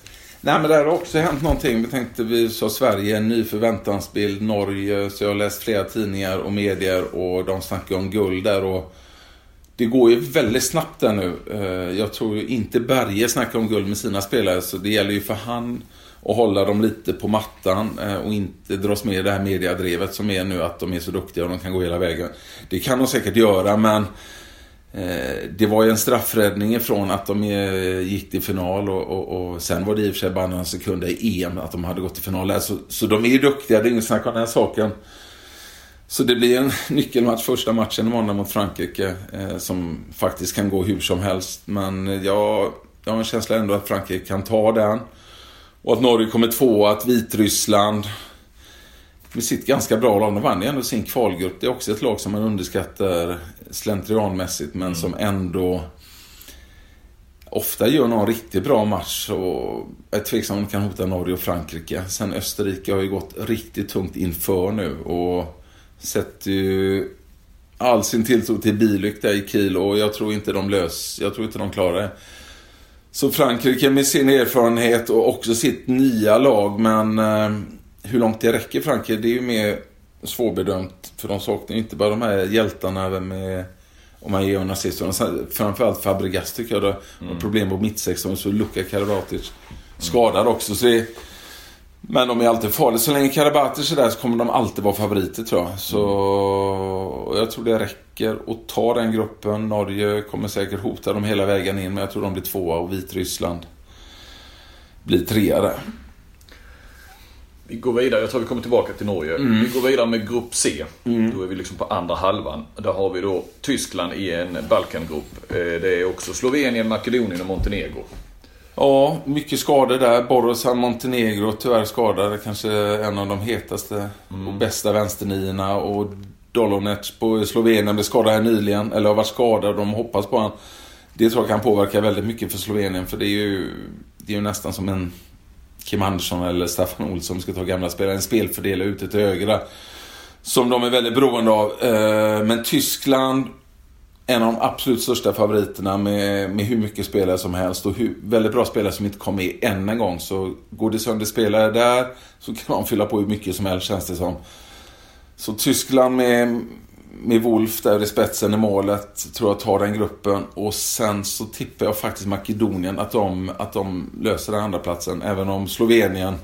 Nej men det har också hänt någonting. Vi tänkte vi sa Sverige, en ny förväntansbild. Norge, så jag har läst flera tidningar och medier och de snackar om guld där. Och det går ju väldigt snabbt där nu. Eh, jag tror ju inte Berge snackar om guld med sina spelare. Så det gäller ju för han att hålla dem lite på mattan eh, och inte dras med i det här mediadrevet som är nu att de är så duktiga och de kan gå hela vägen. Det kan de säkert göra men Eh, det var ju en straffräddning ifrån att de eh, gick till final och, och, och sen var det i och för sig bara några sekunder i EM att de hade gått till final. Så, så de är ju duktiga, det är inget snack om den här saken. Så det blir en nyckelmatch, första matchen måndag mot Frankrike eh, som faktiskt kan gå hur som helst. Men jag, jag har en känsla ändå att Frankrike kan ta den. Och att Norge kommer två, att Vitryssland med sitt ganska bra lag. De vann ju ändå sin kvalgrupp. Det är också ett lag som man underskattar slentrianmässigt men som ändå ofta gör någon riktigt bra match och är tveksam om de kan hota Norge och Frankrike. Sen Österrike har ju gått riktigt tungt inför nu och sätter ju all sin tilltro till Bilyk där i Kiel och jag tror inte de lös, jag tror inte de klarar det. Så Frankrike med sin erfarenhet och också sitt nya lag men eh, hur långt det räcker Frankrike det är ju mer svårbedömt för de saknar ju inte bara de här hjältarna med om man ger sen- Framförallt Fabregas tycker jag det har problem på mittsektorn. Så Luka Karabatic skadad också. Så det, men de är alltid farliga. Så länge Karabatic är där så kommer de alltid vara favoriter tror jag. Så jag tror det räcker att ta den gruppen. Norge kommer säkert hota dem hela vägen in. Men jag tror de blir tvåa och Vitryssland blir trea där. Vi går vidare. Jag tror vi kommer tillbaka till Norge. Mm. Vi går vidare med Grupp C. Då är vi liksom på andra halvan. Där har vi då Tyskland i en Balkangrupp. Eh, Det är också Slovenien, Makedonien och Montenegro. Ja, mycket skador där. Borosan Montenegro tyvärr skadad. Kanske en av de hetaste och bästa vänsterniorna. Och Dolonec på Slovenien blev skadad här nyligen. Eller har varit skadad. De hoppas på han. Det tror jag kan påverka väldigt mycket för Slovenien. För det är ju, det är ju nästan som en Kim Andersson eller Staffan Olsson ska ta gamla spelare. En spelfördelare ute till höger där. Som de är väldigt beroende av. Eh, men Tyskland en av de absolut största favoriterna med, med hur mycket spelare som helst och hur, väldigt bra spelare som inte kom med än en gång. Så går det sönder spelare där så kan de fylla på hur mycket som helst känns det som. Så Tyskland med, med Wolf där i spetsen i målet tror jag tar den gruppen. Och sen så tippar jag faktiskt Makedonien att de, att de löser den andra platsen Även om Slovenien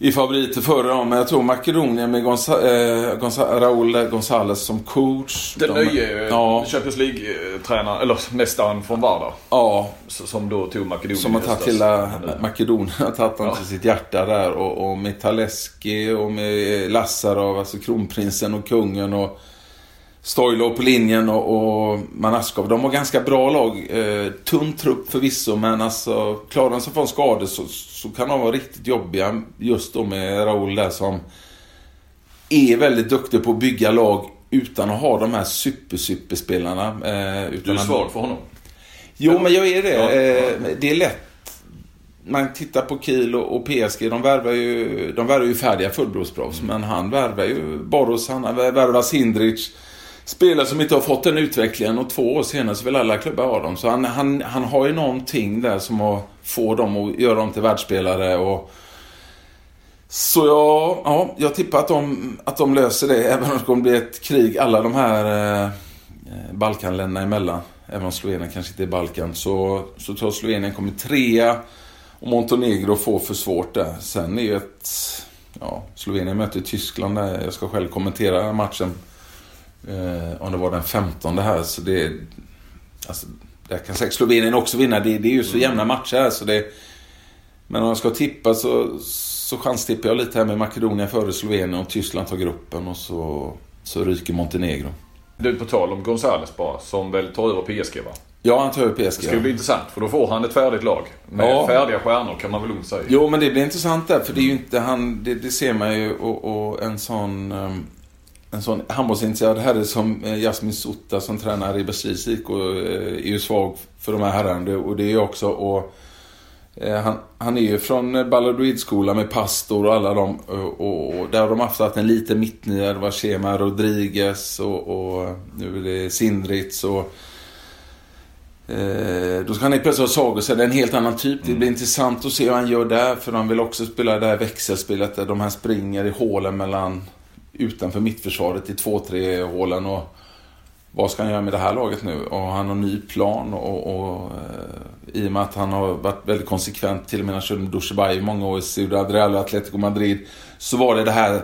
i favoriter före dem. Men jag tror Makedonien med Gonza, eh, Gonza, Raúl González som coach. Den de, eh, ja, Champions League-tränaren, eller mästaren från Vardar. ja, Som då tog Makedonien som har tagit hela. Makedonien, har tagit Ja. till sitt hjärta där. Och, och med Taleski och med Lassarov, alltså kronprinsen och kungen och Stoilo på linjen och, och Manaskov. De har ganska bra lag. Eh, tunn trupp förvisso, men alltså klarar de sig från skador så, så kan de vara riktigt jobbiga. Just då med Raúl där som är väldigt duktig på att bygga lag utan att ha de här super-superspelarna. Eh, utan Du är svag för honom. Jo, men jag är det. Ja, Eh, Det är lätt. Man tittar på Kiel och PSG. De värvar ju, de värvar ju färdiga fullblodsproffs. Men han värvar ju Boros, han värvar Sindrich. Spelare som inte har fått den utvecklingen och två år senare så vill alla klubbar ha dem. Så han, han, han har ju någonting där som att få dem att göra dem till världsspelare. Och, så jag, ja, jag tippar att de, att de löser det. Även om det kommer bli ett krig alla de här eh, Balkanländerna emellan. Även om Slovenien kanske inte är Balkan. Så, så tror jag Slovenien kommer trea. Och Montenegro får för svårt där. Sen är ju ett... ja, Slovenien möter Tyskland där. Jag ska själv kommentera matchen. Eh, om det var den 15 här. Så det, alltså, där kan säkert Slovenien också vinna. Det, det är ju så jämna matcher här. Så det, men om jag ska tippa så, så chanstippar jag lite här med Makedonien före Slovenien och Tyskland tar gruppen och så, så ryker Montenegro. Du, på tal om Gonzales bara, som väl tar över PSG va? Ja, han tar över PSG. Det ska bli intressant för då får han ett färdigt lag. Med ja. färdiga stjärnor kan man väl lugnt säga. Jo, men det blir intressant där. För det är ju inte han, det, det ser man ju och, och en sån... Um, en sån handbollsintresserad herre som eh, Jasmin Sutta som tränar i Bastils IK eh, är ju svag för de här herrarna. Och det är ju också... Och, eh, han, han är ju från Balladoidskolan med Pastor och alla dem. Och, och, där har de haft en liten mittnia. Det var Shema Rodriguez och, och nu är det Sindrits och Eh, då ska han plötsligt ha Sagosen, det är en helt annan typ. Det blir mm. intressant att se hur han gör där. För han vill också spela det här växelspelet där de här springer i hålen mellan utanför mittförsvaret i 2-3 hålen. Och vad ska han göra med det här laget nu? Och han har ny plan och, och eh, i och med att han har varit väldigt konsekvent till och med när han körde i många år i Ciudad Real och Atletico Madrid. Så var det det här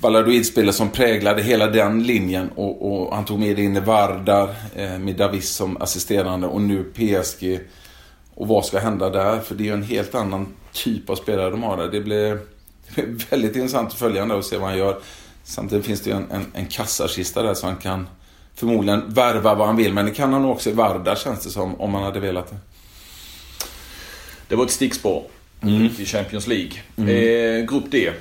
Valladolid-spelet som präglade hela den linjen och, och han tog med det in i Vardar eh, med Davis som assisterande och nu PSG. Och vad ska hända där? För det är ju en helt annan typ av spelare de har där. Det blir, det blir väldigt intressant att följa och se vad han gör. Samtidigt finns det ju en, en, en kassakista där så han kan förmodligen värva vad han vill. Men det kan han också i Vardar känns det som, om han hade velat det. Det var ett stickspår mm. i Champions League. Mm. Eh, grupp D.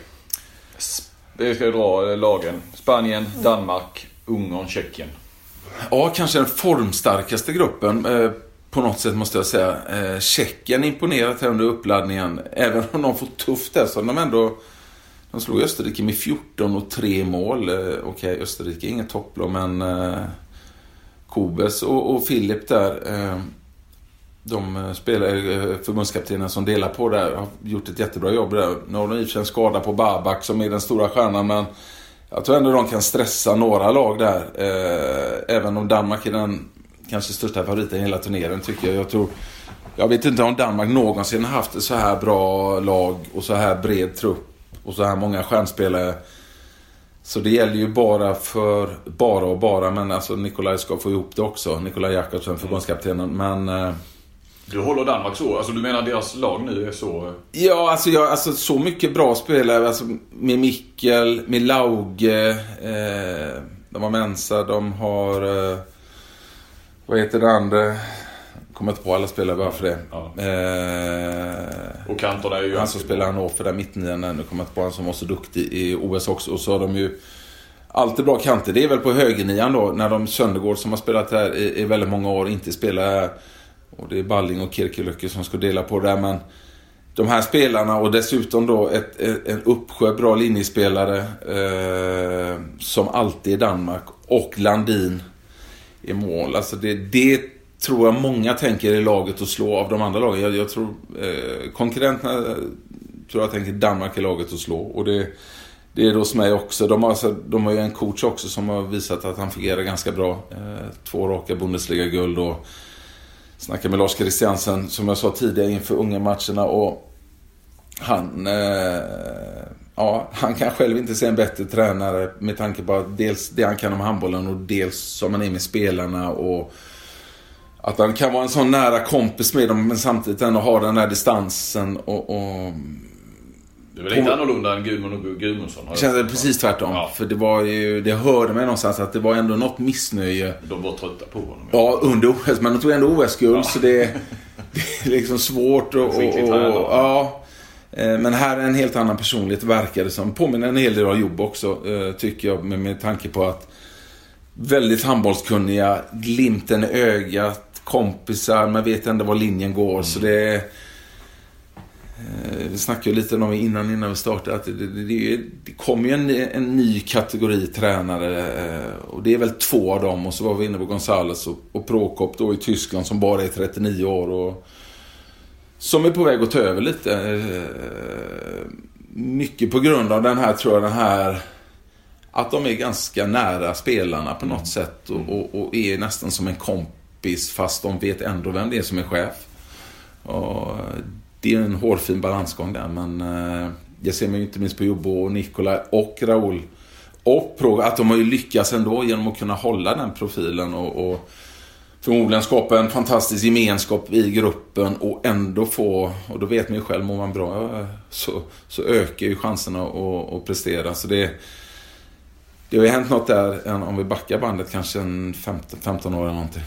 Det ska jag dra eh, lagen. Spanien, Danmark, Ungern, Tjeckien. Ja, kanske den formstarkaste gruppen. Eh, på något sätt måste jag säga. Eh, Tjeckien imponerat här under uppladdningen. Även om de får tufft där så de ändå... De slog Österrike med 14 och 3 mål. Eh, okej, okay, Österrike är inget topplag men... Eh, Kobes och, och Filip där eh, de eh, spelare, förbundskaptenen som delar på det har gjort ett jättebra jobb där. Nu har de i och för sig en skada på Babak som är den stora stjärnan men jag tror ändå de kan stressa några lag där. Eh, även om Danmark är den kanske största favoriten i hela turneringen tycker jag. Jag tror jag vet inte om Danmark någonsin har haft ett så här bra lag och så här bred trupp och så här många stjärnspelare. Så det gäller ju bara för, bara och bara, men alltså Nikolaj ska få ihop det också. Nikolaj Jakobsen, förbundskaptenen. Men du håller Danmark så? Alltså du menar deras lag nu är så... Ja, alltså, jag, alltså så mycket bra spelare. Alltså, med Mikkel, med Lauge. Eh, de har Mensa, de har... Eh, vad heter det andra? Kommer inte på alla spelare bara för det. Ja. Eh, och kanterna är ju... Han som spelar Hannover där mittnian nu kommer inte på han som var så duktig i OS också. Och så har de ju... Allt är bra kanter. Det är väl på högernian då. När de Söndergård som har spelat här i, i väldigt många år inte spelar här. Och det är Balling och Kirkelöcke som ska dela på det där. Men de här spelarna och dessutom då ett, ett, en uppsjö bra linjespelare eh, som alltid är Danmark. Och Landin i mål. Alltså det, det tror jag många tänker i laget att slå av de andra lagen. Jag, jag tror eh, konkurrenterna eh, tror jag tänker Danmark i laget att slå. Och det, det är då hos mig också. De har, alltså, de har ju en coach också som har visat att han fungerar ganska bra. Eh, två raka Bundesliga-guld och snackade med Lars Christiansen, som jag sa tidigare, inför unga matcherna och han... Eh, ja, han kan själv inte se en bättre tränare med tanke på att dels det han kan om handbollen och dels som han är med spelarna och att han kan vara en sån nära kompis med dem men samtidigt ändå ha den där distansen och, och det är väl lite annorlunda än Gudmund och Gudmundsson? Det kändes precis tvärtom. Ja. För det var ju, det hörde mig någonstans att det var ändå något missnöje. De var trötta på honom. Ja, under OS. Men de tog ändå OS-guld. Ja. Så det, det, är liksom svårt att... Och, och, ja. Eh, men här är en helt annan personlighet verkar det som. Påminner en hel del av jobb också, eh, tycker jag. Med, med tanke på att väldigt handbollskunniga, glimten i ögat, kompisar, man vet ändå var linjen går. Mm. Så det Eh, vi snackade lite om innan, innan vi startade att det, det, det, det kommer ju en, en, ny kategori tränare eh, och det är väl två av dem och så var vi inne på Gonzales och, och Prokop då i Tyskland som bara är 39 år och som är på väg att ta över lite. Eh, mycket på grund av den här, tror jag, den här att de är ganska nära spelarna på något sätt och, och, och är nästan som en kompis fast de vet ändå vem det är som är chef. Och det är en hårfin balansgång där men eh, jag ser mig inte minst på Jobbo och Nikola och Raoul och Pro, att de har ju lyckats ändå genom att kunna hålla den profilen och, och förmodligen skapa en fantastisk gemenskap i gruppen och ändå få, och då vet man ju själv, mår man bra så, så ökar ju chanserna att, att prestera. Så det, det har ju hänt något där, om vi backar bandet kanske en 15, 15 år eller någonting.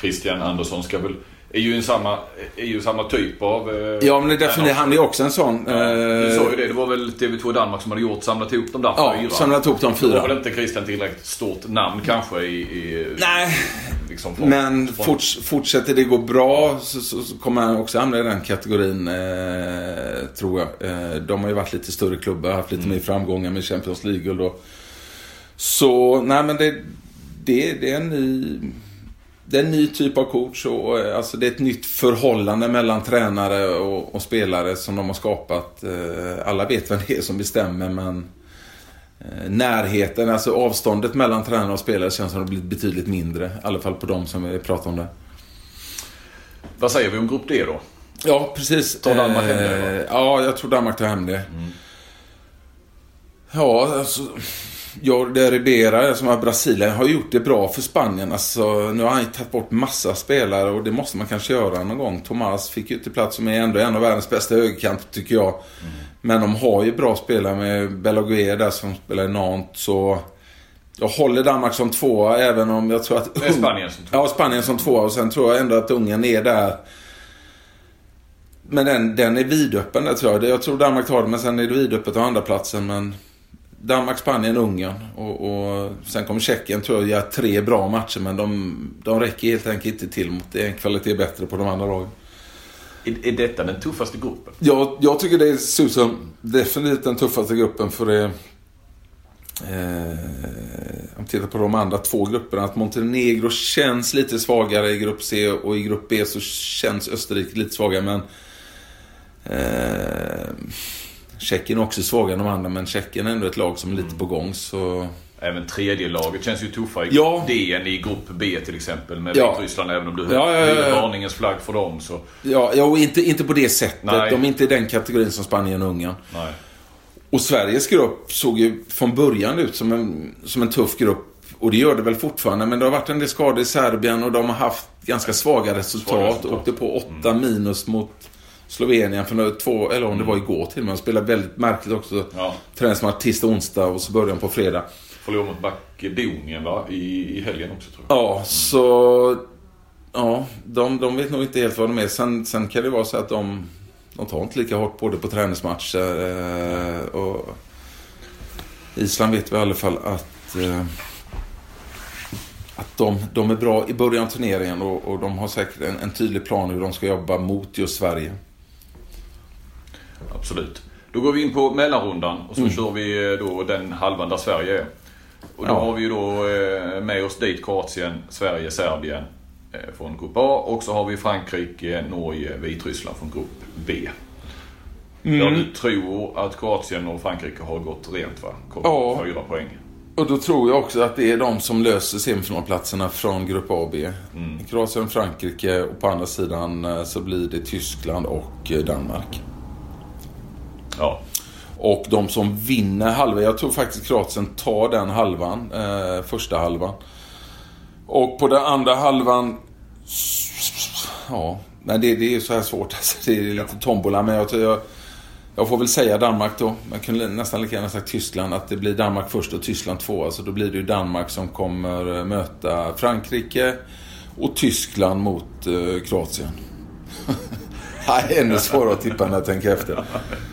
Christian Andersson ska väl är ju, en samma, är ju samma typ av... Eh, ja, men det är definitivt, han är också en sån. Ja, du sa ju det. Det var väl TV2 Danmark som hade gjort, samlat ihop de där ja, fyra. samlat ihop de fyra. Då var väl inte Christian tillräckligt stort namn kanske i... i Nej, liksom från, men. Forts, fortsätter det gå bra så, så, så, kommer han också hamna i den kategorin, eh, tror jag. Eh, de har ju varit lite större klubbar, haft lite mm. mer framgångar med Champions League. Så, nej men det, det, det är en ny det är en ny typ av coach och eh, alltså det är ett nytt förhållande mellan tränare och, och, spelare som de har skapat. Eh, alla vet vem det är som bestämmer men eh, närheten, alltså avståndet mellan tränare och spelare känns som det blivit betydligt mindre. I alla fall på de som vi pratar om det. Vad säger vi om Grupp D då? Ja, precis. Tar Danmark hem det? Ja, jag tror Danmark tar hem det. Mm. Ja, alltså Jordi Ribera som är Brasilien har gjort det bra för Spanien. Alltså, nu har han ju tagit bort massa spelare och det måste man kanske göra någon gång. Tomas fick ju inte plats som är ändå en av världens bästa högerkant tycker jag. Mm. Men de har ju bra spelare med Belaguer där som spelar i Nantes. Så jag håller Danmark som tvåa även om jag tror att... Det är Spanien som tvåa. Ja, Spanien som tvåa. Och sen tror jag ändå att Ungern är där. Men den, den är vidöppen där tror jag. Jag tror Danmark tar det men sen är det vidöppet på andra platsen men Danmark, Spanien, Ungern och, och sen kommer Tjeckien tror jag göra tre bra matcher men de, de räcker helt enkelt inte till mot en kvalitet bättre på de andra lagen. Är, är detta den tuffaste gruppen? Ja, jag tycker det ser ut som definitivt den tuffaste gruppen för det Eh, om tittar på de andra två grupperna. Att Montenegro känns lite svagare i grupp C och i grupp B så känns Österrike lite svagare. Men eh, Tjeckien är också svagare än de andra, men Tjeckien är ändå ett lag som är lite på gång. Så... Även tredje laget känns ju tuffare i ja. D än i grupp B till exempel. Med ja. Vitryssland, även om du ja, ja, ja, ja. varningens flagg för dem. Så... Ja, ja och inte, inte på det sättet. Nej. De är inte i den kategorin som Spanien och Ungern. Nej. Och Sveriges grupp såg ju från början ut som en, som en tuff grupp. Och det gör det väl fortfarande. Men det har varit en del skador i Serbien och de har haft ganska svaga resultat. Svaga resultat. Åkte på åtta mm. minus mot Slovenien för nu, två, eller om det var igår till och med. De spelade väldigt märkligt också. Ja. Träningsmatch tisdag, onsdag och så början på fredag. Förlorade mot Makedonien va? I, I helgen också tror jag. Ja, mm. så... Ja, de, de vet nog inte helt vad de är. Sen, sen kan det vara så att de, de tar inte lika hårt på det på träningsmatcher. Eh, och Island vet vi i alla fall att... Eh, att de, de är bra i början av turneringen och, och de har säkert en, en tydlig plan hur de ska jobba mot just Sverige. Absolut. Då går vi in på mellanrundan och så mm. kör vi eh, då den halvan där Sverige är. Och då ja. har vi ju då eh, med oss dit Kroatien, Sverige, Serbien eh, från Grupp A. Och så har vi Frankrike, Norge, Vitryssland från Grupp B. Mm. Ja, du tror att Kroatien och Frankrike har gått rent va? Kommer ja. fyra poäng. Och då tror jag också att det är de som löser semifinalplatserna från Grupp A och B. Mm. Kroatien, Frankrike och på andra sidan så blir det Tyskland och Danmark. Ja. Och de som vinner halvan, jag tror faktiskt Kroatien tar den halvan, eh, första halvan. Och på den andra halvan, ja, men det, det är så här svårt. Alltså, det är lite tombola, men jag, jag, jag får väl säga Danmark då. Man kunde nästan lika gärna sagt Tyskland, att det blir Danmark först och Tyskland två. Alltså då blir det ju Danmark som kommer eh, möta Frankrike och Tyskland mot eh, Kroatien. ännu svårare att tippa när jag tänker efter.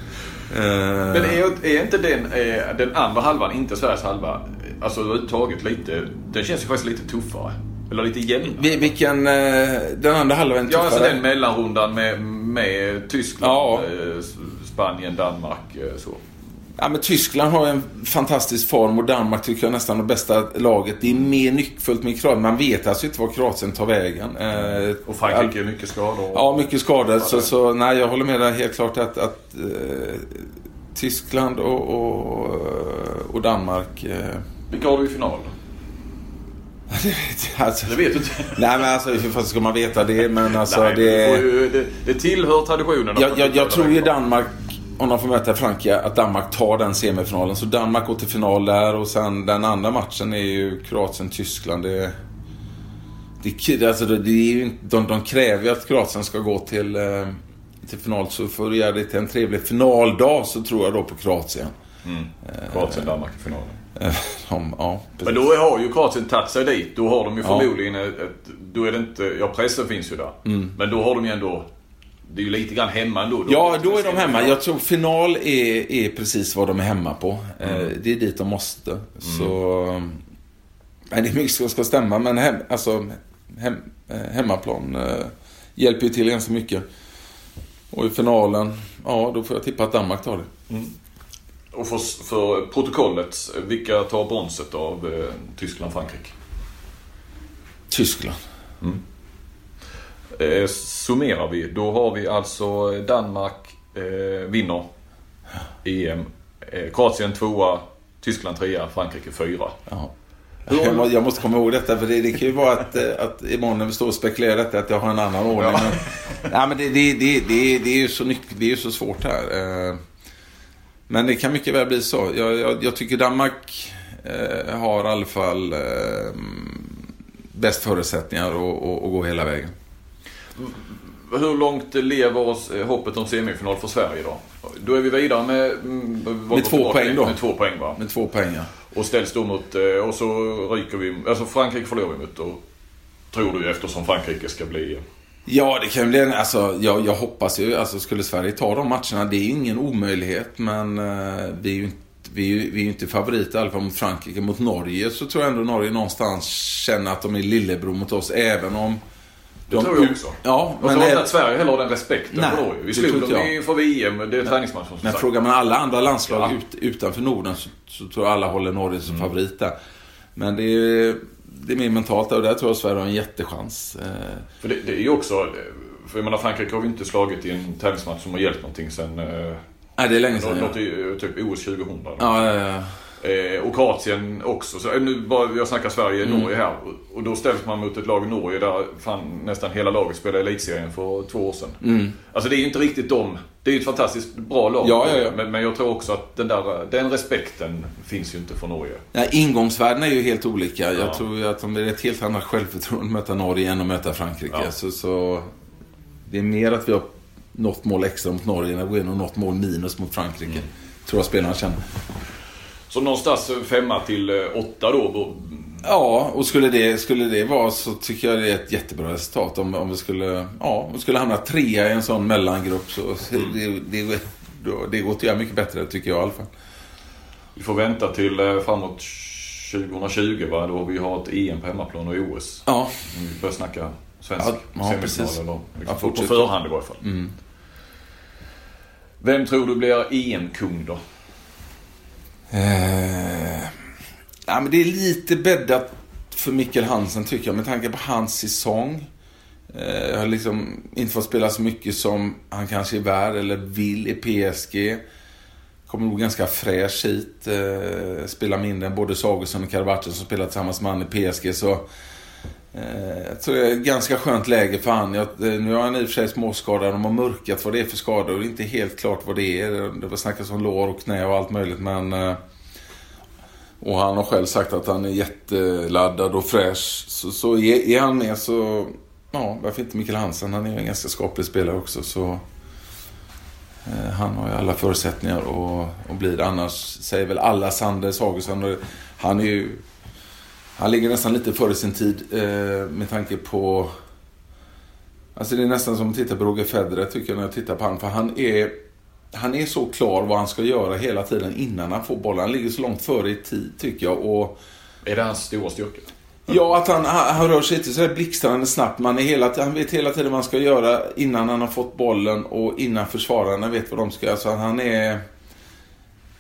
Men är, är inte den, är den andra halvan, inte Sveriges halva, alltså överhuvudtaget lite, den känns ju faktiskt lite tuffare. Eller lite jämnare. Vilken, eh, den andra halvan tuffare? Ja, alltså den mellanrundan med, med Tyskland, ja. Eh, Spanien, Danmark eh, så. Ja, men Tyskland har en fantastisk form och Danmark tycker jag nästan är det bästa laget. Det är mer nyckfullt med Kroatien. Man vet alltså inte var Kroatien tar vägen. Eh, och Frankrike är mycket skador. Ja, mycket skador. Så, så, nej, jag håller med dig helt klart att, att eh, Tyskland och, och, och Danmark... Eh... Vilka har du i final? alltså, det vet du inte. Nej men alltså hur ska man veta det? Men alltså nej, det... Det... det... tillhör traditionen. Jag, jag, jag tror ju Danmark om de får möta Frankrike, att Danmark tar den semifinalen. Så Danmark går till final där och sen den andra matchen är ju Kroatien-Tyskland. Det, det, alltså det, det är ju, de, de kräver ju att Kroatien ska gå till, eh, till final. Så för att göra det till en trevlig finaldag så tror jag då på Kroatien. Mm. Kroatien-Danmark i finalen. De, ja, Men då har ju Kroatien tagit sig dit. Då har de ju förmodligen ett, ett, Då är det inte... Ja, pressen finns ju där. Mm. Men då har de ju ändå... Det är ju lite grann hemma ändå. Då Ja, då är de hemma. Jag tror final är, är precis vad de är hemma på. Eh, Det är dit de måste. Så... Nej, det är mycket som ska stämma, men hem, alltså, hem, eh, hemmaplan eh, hjälper ju till ganska mycket. Och i finalen, ja, då får jag tippa att Danmark tar det. Och för, för protokollet, vilka tar bronset av eh, Tyskland-Frankrike? Tyskland. Eh, summerar vi. Då har vi alltså Danmark eh, vinner EM. Eh, Kroatien tvåa, Tyskland trea, Frankrike fyra. Ja. Jag, må, jag måste komma ihåg detta för det, det kan ju vara att, eh, att imorgon när vi står och spekulerar detta att jag har en annan ordning. Ja. Men, nej, men det, det, det, det, det är ju så, det är ju så svårt här. Eh, Men det kan mycket väl bli så. Jag, jag, jag tycker Danmark eh, har i alla fall eh, bäst förutsättningar att, att, att gå hela vägen. Hur långt lever oss eh, hoppet om semifinal för Sverige då? Då är vi vidare med... mm, Med två poäng då. Med två poäng va? Med två poäng, ja. Och ställs då mot... eh, Och så ryker vi... Alltså Frankrike förlorar vi mot då. Tror du eftersom Frankrike ska bli... Ja, det kan bli en... Alltså, jag, jag hoppas ju... Alltså, skulle Sverige ta de matcherna, det är ju ingen omöjlighet. Men eh, vi är ju inte... Vi är ju vi är ju inte favoriter i alla fall mot Frankrike. Mot Norge så tror jag ändå Norge någonstans känner att de är lillebror mot oss. Även om... Det tror jag också. Ja, Men så har inte att Sverige heller har den respekten Nej, för Norge. Vi slog tror dem jag. inför VM. Det är träningsmatch som men sagt. frågar man alla andra landslag Ja. ut, utanför Norden så, så tror jag alla håller Norge som Mm. favorit där. Men det är, det är mer mentalt och där tror jag Sverige har en jättechans. Eh, För det, det är ju också... För jag menar Frankrike har vi inte slagit i en tävlingsmatch som har hjälpt någonting sen... Eh, nej, det är länge sedan. något Ja. i typ OS 2000. Ja, ja, ja. Eh, och Kroatien också. Så, eh, nu bara, jag snackar Sverige-Norge här. Och, då ställs man mot ett lag i Norge där fan, nästan hela laget spelade elitserien för två år sedan. Alltså det är ju inte riktigt dem. Det är ju ett fantastiskt bra lag. Ja, ja, ja. Men, men jag tror också att den, där, den respekten finns ju inte för Norge. Nej, ingångsvärdena är ju helt olika. Jag Ja. tror att de är ett helt annat självförtroende att möta Norge än att möta Frankrike. Så, så det är mer att vi har något mål extra mot Norge än att gå in och något mål minus mot Frankrike. Mm. Tror jag spelarna känner. Så någonstans femma till eh, åtta då. Ja, och skulle det, skulle det vara så tycker jag det är ett jättebra resultat. Om, om vi skulle, ja, om vi skulle hamna trea i en sån mellangrupp så det, det, då- det går att göra mycket bättre tycker jag i alla fall. Vi får vänta till eh, framåt 2020 va. Då vi har ett EM på hemmaplan och OS. Ja, Om vi börjar snacka svensk Ja, ja, semifinal precis. eller Ja, liksom, på, förhand i varje fall. Vem tror du blir EM-kung då? Eh, ja, men det är lite bäddat för Mikkel Hansen tycker jag med tanke på hans säsong. Eh, jag har liksom inte fått spela så mycket som han kanske är värd eller vill i PSG. Kommer nog ganska fräsch hit. Eh, spelar mindre än både Sagesson och Karabatic som spelar tillsammans med han i PSG. Så Eh, jag tror det är ett ganska skönt läge för han. Jag, eh, nu har han i och för sig småskadad. De har mörkat vad det är för skador. och Det är inte helt klart vad det är. Det var snackas om lår och knä och allt möjligt. Men eh, och han har själv sagt att han är jätteladdad och fräsch. Så, så är, är han med så, ja, varför inte Mikael Hansen? Han är ju en ganska skaplig spelare också. Så eh, han har ju alla förutsättningar att, att bli det. Annars säger väl alla Sander Sagosen. Han är ju, han ligger nästan lite före sin tid eh, med tanke på Alltså det är nästan som att titta på Roger Federer tycker jag när jag tittar på han. För han är, han är så klar vad han ska göra hela tiden innan han får bollen. Han ligger så långt före i tid tycker jag. Och Är det hans stora styrka? Ja, att han, han han rör sig inte så här blixtrande snabbt. Man är hela, han vet hela tiden vad han ska göra innan han har fått bollen och innan försvararna vet vad de ska göra. Alltså han är...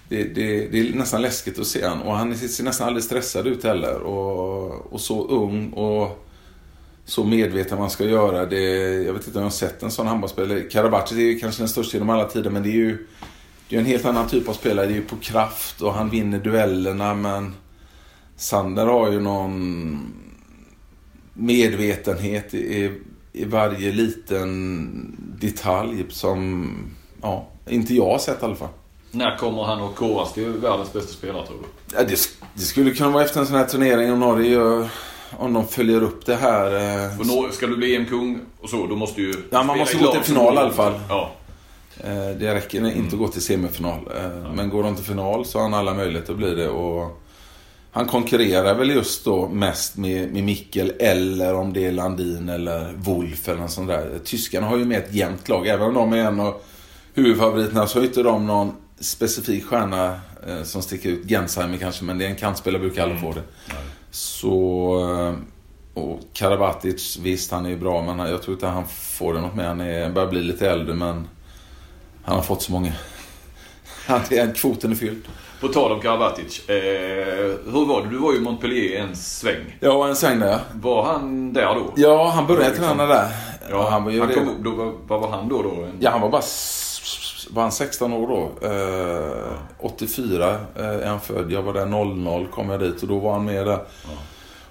Det, det, det är nästan läskigt att se han och han ser nästan aldrig stressad ut heller. Och, och så ung och så medveten man ska göra. Det, jag vet inte om jag har sett en sån handbollsspelare. Karabatic är ju kanske den största genom alla tider men det är ju det är en helt annan typ av spelare. Det är ju på kraft och han vinner duellerna men Sander har ju någon medvetenhet i, i varje liten detalj som, ja, Inte jag har sett i alla fall. När kommer han att koras till världens bästa spelare tror du? Ja, det, det skulle kunna vara efter en sån här turnering om Norge gör, om de följer upp det här. Eh, För Norge, ska du bli EM-kung och så, då måste ju... Ja, man måste gå till final i alla fall. Ja. Eh, Det räcker inte att gå till semifinal. Eh, Men går de till final så har han alla möjligheter att bli det. Och han konkurrerar väl just då mest med, med Mikkel eller om det är Landin eller Wolf eller något sånt där. Tyskarna har ju med ett jämnt lag. Även om de är en av huvudfavoriterna så har inte de någon specifik stjärna eh, som sticker ut. Gensheimer kanske, men det är en kantspelare brukar alla få det. Så... eh, Och Karabatic, visst han är ju bra men jag tror inte han får det något mer. Han är, börjar bli lite äldre men han har fått så många. Han är, kvoten är fylld. På tal om Karabatic. Eh, hur var det? Du var ju i Montpellier en sväng. Ja, en sväng där. Var han där då? Ja, han började Liksom. träna där. Ja, han han kom, då, vad var han då? då? Ja, han var bara... Var han 16 år då? Eh, 84 eh, är han född. Jag var där 00 kom jag dit och då var han med där.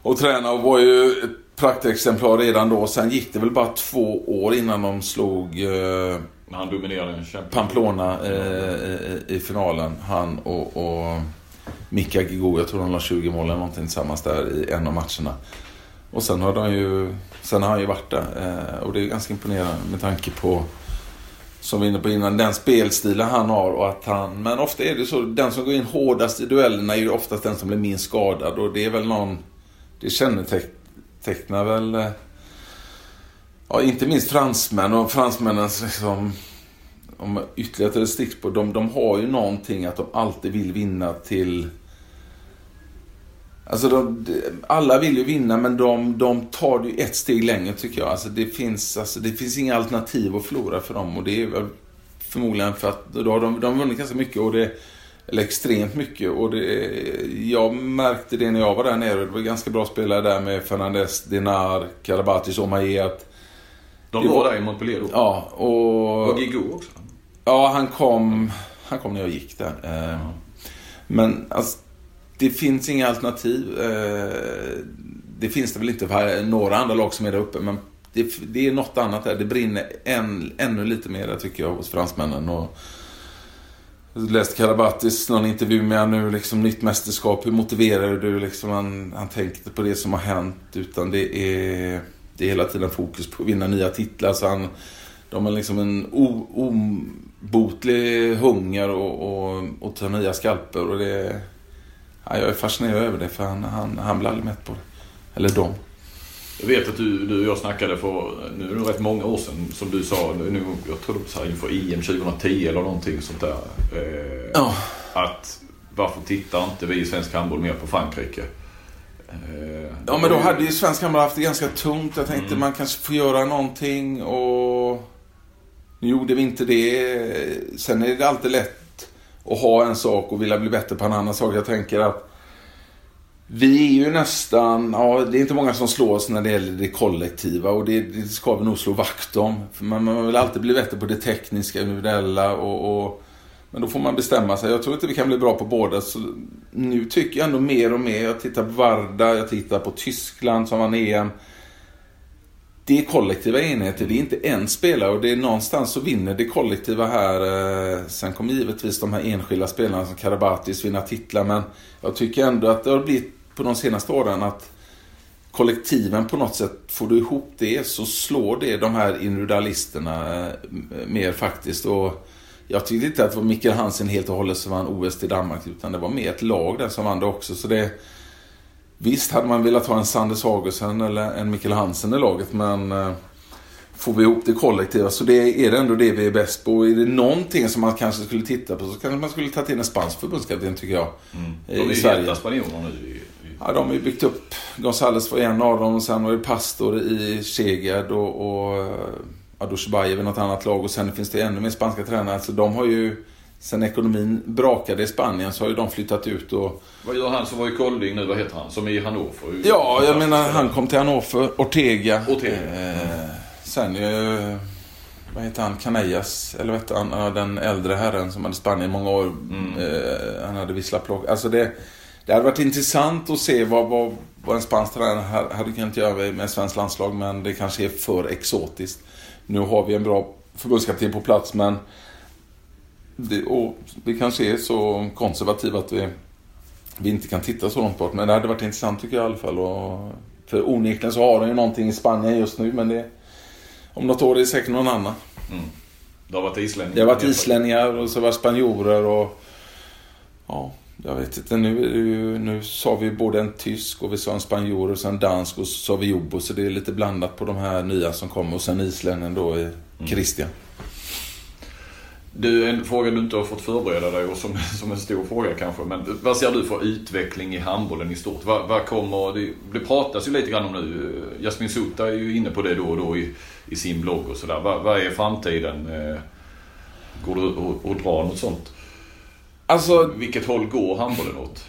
Och tränade och var ju ett praktexemplar redan då. Sen gick det väl bara två år innan de slog eh, han dominerade Pamplona eh, i, i finalen. Han och, och Mika Gigo. Jag tror de la 20 mål eller någonting tillsammans där i en av matcherna. Och sen har, de ju, sen har han ju varit där. Eh, och det är ganska imponerande med tanke på, som vi var inne på innan, den spelstilen han har. Och att han, men ofta är det så, den som går in hårdast i duellerna är ju oftast den som blir minst skadad. Och det är väl någon, det kännetecknar väl eh, Ja, inte minst fransmän och fransmännens liksom, om ytterligare ett stick på, de, de har ju någonting att de alltid vill vinna till... Alltså de, alla vill ju vinna men de, de tar det ju ett steg längre tycker jag. Alltså det finns, alltså det finns inga alternativ att förlora för dem och det är väl förmodligen för att då har de, de har vunnit ganska mycket och det eller extremt mycket och det, jag märkte det när jag var där nere. Det var ganska bra spelare där med Fernandes, Dinar, Karabatic, Omaye. De var var- där i Montpellier då. Ja, och... Och Gigo också. Ja, han kom, han kom när jag gick där. Eh, Men alltså, det finns inga alternativ. Eh, det finns det väl inte för några andra lag som är där uppe. Men det, det är något annat där. Det brinner än, ännu lite mer där tycker jag hos fransmännen. Och jag läste Karabatis någon intervju med honom nu, liksom nytt mästerskap. Hur motiverar du liksom? Han, han tänker inte på det som har hänt. Utan det är, det är hela tiden fokus på att vinna nya titlar. Så han, de har liksom en o- obotlig hunger och, och, och ta nya skalper. Och det, ja, jag är fascinerad över det för han, han, han blir aldrig mätt på det. Eller de. Jag vet att du, du och jag snackade för, nu är det rätt många år sedan, som du sa, nu, jag tror det var så här inför EM 2010 eller någonting sånt där. Eh, Ja. Att varför tittar inte vi i svensk handboll mer på Frankrike? Eh, Ja men då hade ju svensk handboll haft det ganska tungt. Jag tänkte man kanske får göra någonting och nu gjorde vi inte det. Sen är det alltid lätt och ha en sak och vilja bli bättre på en annan sak. Jag tänker att vi är ju nästan, ja det är inte många som slår oss när det gäller det kollektiva och det, det ska vi nog slå vakt om. För man, man vill alltid bli bättre på det tekniska, individuella och, och men då får man bestämma sig. Jag tror inte vi kan bli bra på båda. Så nu tycker jag ändå mer och mer. Jag tittar på Varda, jag tittar på Tyskland som vann EM. Det är kollektiva enheter, det är inte en spelare och det är någonstans så vinner det kollektiva här. Eh, sen kommer givetvis de här enskilda spelarna som Karabatis vinna titlar men jag tycker ändå att det har blivit på de senaste åren att kollektiven på något sätt, får du ihop det så slår det de här individualisterna eh, mer faktiskt. Och jag tyckte inte att det var Mikael Hansen helt och hållet som vann OS till Danmark utan det var mer ett lag där som vann det också. Så det, visst hade man velat ha en Sanders Sagersen eller en Mikkel Hansen i laget men eh, får vi ihop det kollektiva så det är det ändå det vi är bäst på. Är det någonting som man kanske skulle titta på så kanske man skulle ta till en spansk förbundskapten tycker jag. De är I ju Sverige. heta spanjorer nu. Ja, de har ju byggt upp. Gonzales var en av dem och sen var det Pastor i Szeged och, och eh, Adusbajev i något annat lag och sen finns det ännu mer spanska tränare. Så de har ju, sen ekonomin brakade i Spanien så har ju de flyttat ut och... Vad gör han som var i Kolding nu? Vad heter han? Som är i Hannover? Ja, jag menar han kom till Hannover, Ortega. Ortega. Eh, sen eh, vad heter han? Canellas, eller heter han? Den äldre herren som hade Spanien i många år. Eh, han hade visslat plock. Alltså det, det hade varit intressant att se vad, vad, vad en spansk tränare ha- hade kunnat göra med svenskt landslag. Men det kanske är för exotiskt. Nu har vi en bra förbundskapten på plats men det, och vi kanske är så konservativa att vi, vi inte kan titta så långt bort. Men det hade varit intressant tycker jag i alla fall. Och, för onekligen så har de ju någonting i Spanien just nu men det, om något år är det säkert någon annan. Mm. Det har varit islänningar? Det har varit islänningar och så var spanjorer och... Ja, jag vet inte. Nu, ju, nu sa vi både en tysk och vi sa en spanjor och sen dansk och så sa vi Jobbo. Så det är lite blandat på de här nya som kommer och sen islänningen då, mm. Du, en fråga du inte har fått förbereda dig och som, som en stor fråga kanske. Men vad ser du för utveckling i handbollen i stort? Vad, vad kommer, det, det, pratas ju lite grann om nu. Jasmin Sutta är ju inne på det då och då i, i sin blogg och sådär. Vad, vad är framtiden? Eh, går det att dra något sånt? Alltså... Vilket håll går handbollen åt?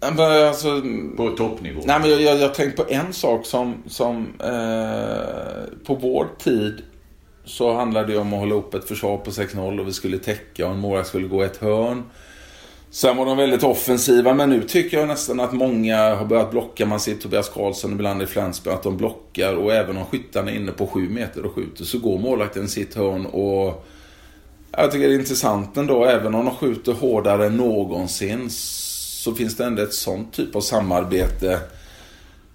Alltså, på toppnivå? Nej, men jag, jag, jag tänkt på en sak som, som eh, på vår tid så handlade det om att hålla upp ett försvar på 6-0 och vi skulle täcka och en målvakt skulle gå ett hörn. Sen var de väldigt offensiva, men nu tycker jag nästan att många har börjat blocka. Man ser Tobias Karlsson ibland i Flensburg, att de blockar. Och även om skyttarna är inne på 7 meter och skjuter så går målvakten sitt hörn. Och jag tycker det är intressant ändå, även om de skjuter hårdare än någonsin så finns det ändå ett sånt typ av samarbete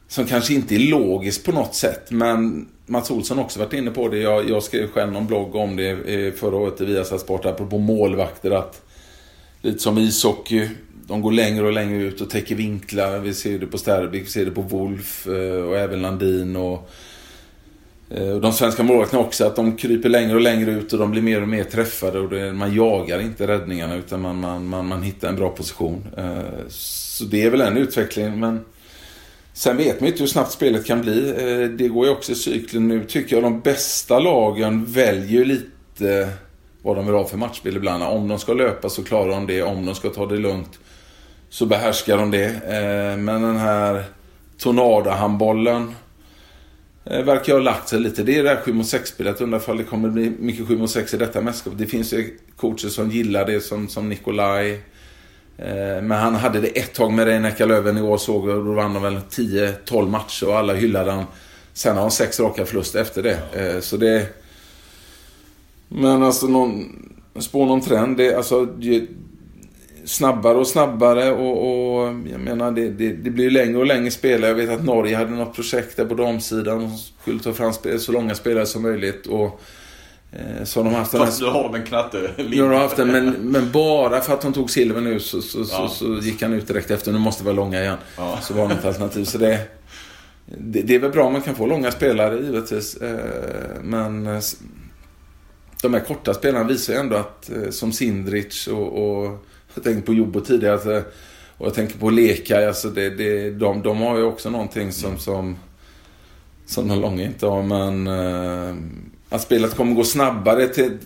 som kanske inte är logiskt på något sätt, men Mats Olsson har också varit inne på det. Jag, jag skrev själv någon blogg om det eh, förra året i Viasat Sport, apropå målvakter. Att lite som ishockey, de går längre och längre ut och täcker vinklar. Vi ser det på Sterbik, vi ser det på Wolf eh, och även Landin. Och, eh, och de svenska målvakterna också, att de kryper längre och längre ut och de blir mer och mer träffade. Och det, man jagar inte räddningarna utan man, man, man, man hittar en bra position. Så det är väl en utveckling. men Sen vet man inte hur snabbt spelet kan bli. Eh, det går ju också i cykler. Nu tycker jag de bästa lagen väljer lite vad de vill ha för matchspel ibland. Om de ska löpa så klarar de det. Om de ska ta det lugnt så behärskar de det. Eh, men den här Tornada-handbollen eh, verkar ha lagt sig lite. Det är det här 7 mot 6-spelet. Undrar ifall det kommer bli mycket 7 mot 6 i detta mästerskap. Det finns ju coacher som gillar det som, som Nikolaj. Eh, men han hade det ett tag med Reineka Löven i år såg och Då vann de väl 10-12 matcher och alla hyllade han. Sen har han sex raka förluster efter det. Ja. så det... Men alltså någon... Spå någon trend. Det, alltså, snabbare och snabbare och, och jag menar det, det, det, blir längre och längre spelare. Jag vet att Norge hade något projekt där på damsidan. De skulle ta fram så långa spelare som möjligt. Och så de haft Fast nu har de en knatte har de haft den, men, men bara för att de tog silver nu så, så, ja. så, gick han ut direkt efter. Nu måste det vara långa igen. Ja. Så var det ett alternativ. Så det, det, det, är väl bra om man kan få långa spelare givetvis. Eh, men eh, de här korta spelarna visar ju ändå att, som Sindrich och, och jag tänkte på Jobbo tidigare. Alltså, och jag tänker på Lekaj. Alltså det, det, de, de har ju också någonting som, som, som de långa inte har. Men att spelet kommer gå snabbare till,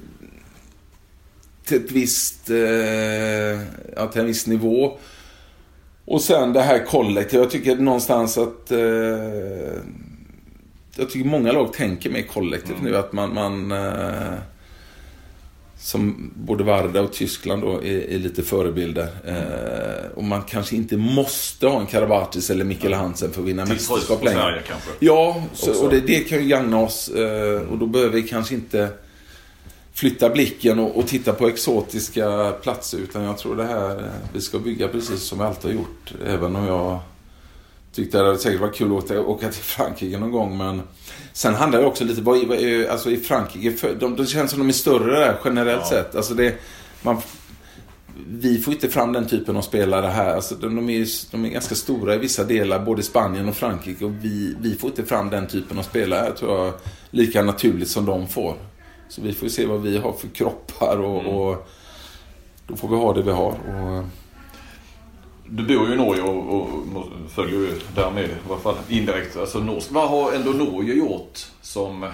till ett visst, eh, ja, till en viss nivå. Och sen det här kollektiva. Jag tycker någonstans att eh, jag tycker många lag tänker mer kollektivt mm. nu. Att man, man eh, som både Varda och Tyskland då är, är lite förebilder. Eh, och man kanske inte måste ha en Karabatis eller Mikkel Hansen för att vinna mästerskap längre. Sverige, kanske. Ja, så, och det, det, kan ju gagna oss. Eh, och då behöver vi kanske inte flytta blicken och, och, titta på exotiska platser. Utan jag tror det här, eh, vi ska bygga precis som vi alltid har gjort. Även om jag tyckte det hade säkert varit kul att åka till Frankrike någon gång. Men sen handlar det också lite, vad, alltså i Frankrike, de, de känns som de är större där generellt ja. sett. Alltså det, man, vi får inte fram den typen av spelare här. Alltså de, de, är, de är ganska stora i vissa delar, både Spanien och Frankrike. Och vi, vi får inte fram den typen av spelare, här, tror jag, lika naturligt som de får. Så vi får se vad vi har för kroppar och, mm. och då får vi ha det vi har. Och, du bor ju i Norge och, och följer ju därmed, i alla fall indirekt, alltså norsk. Vad har ändå Norge gjort som...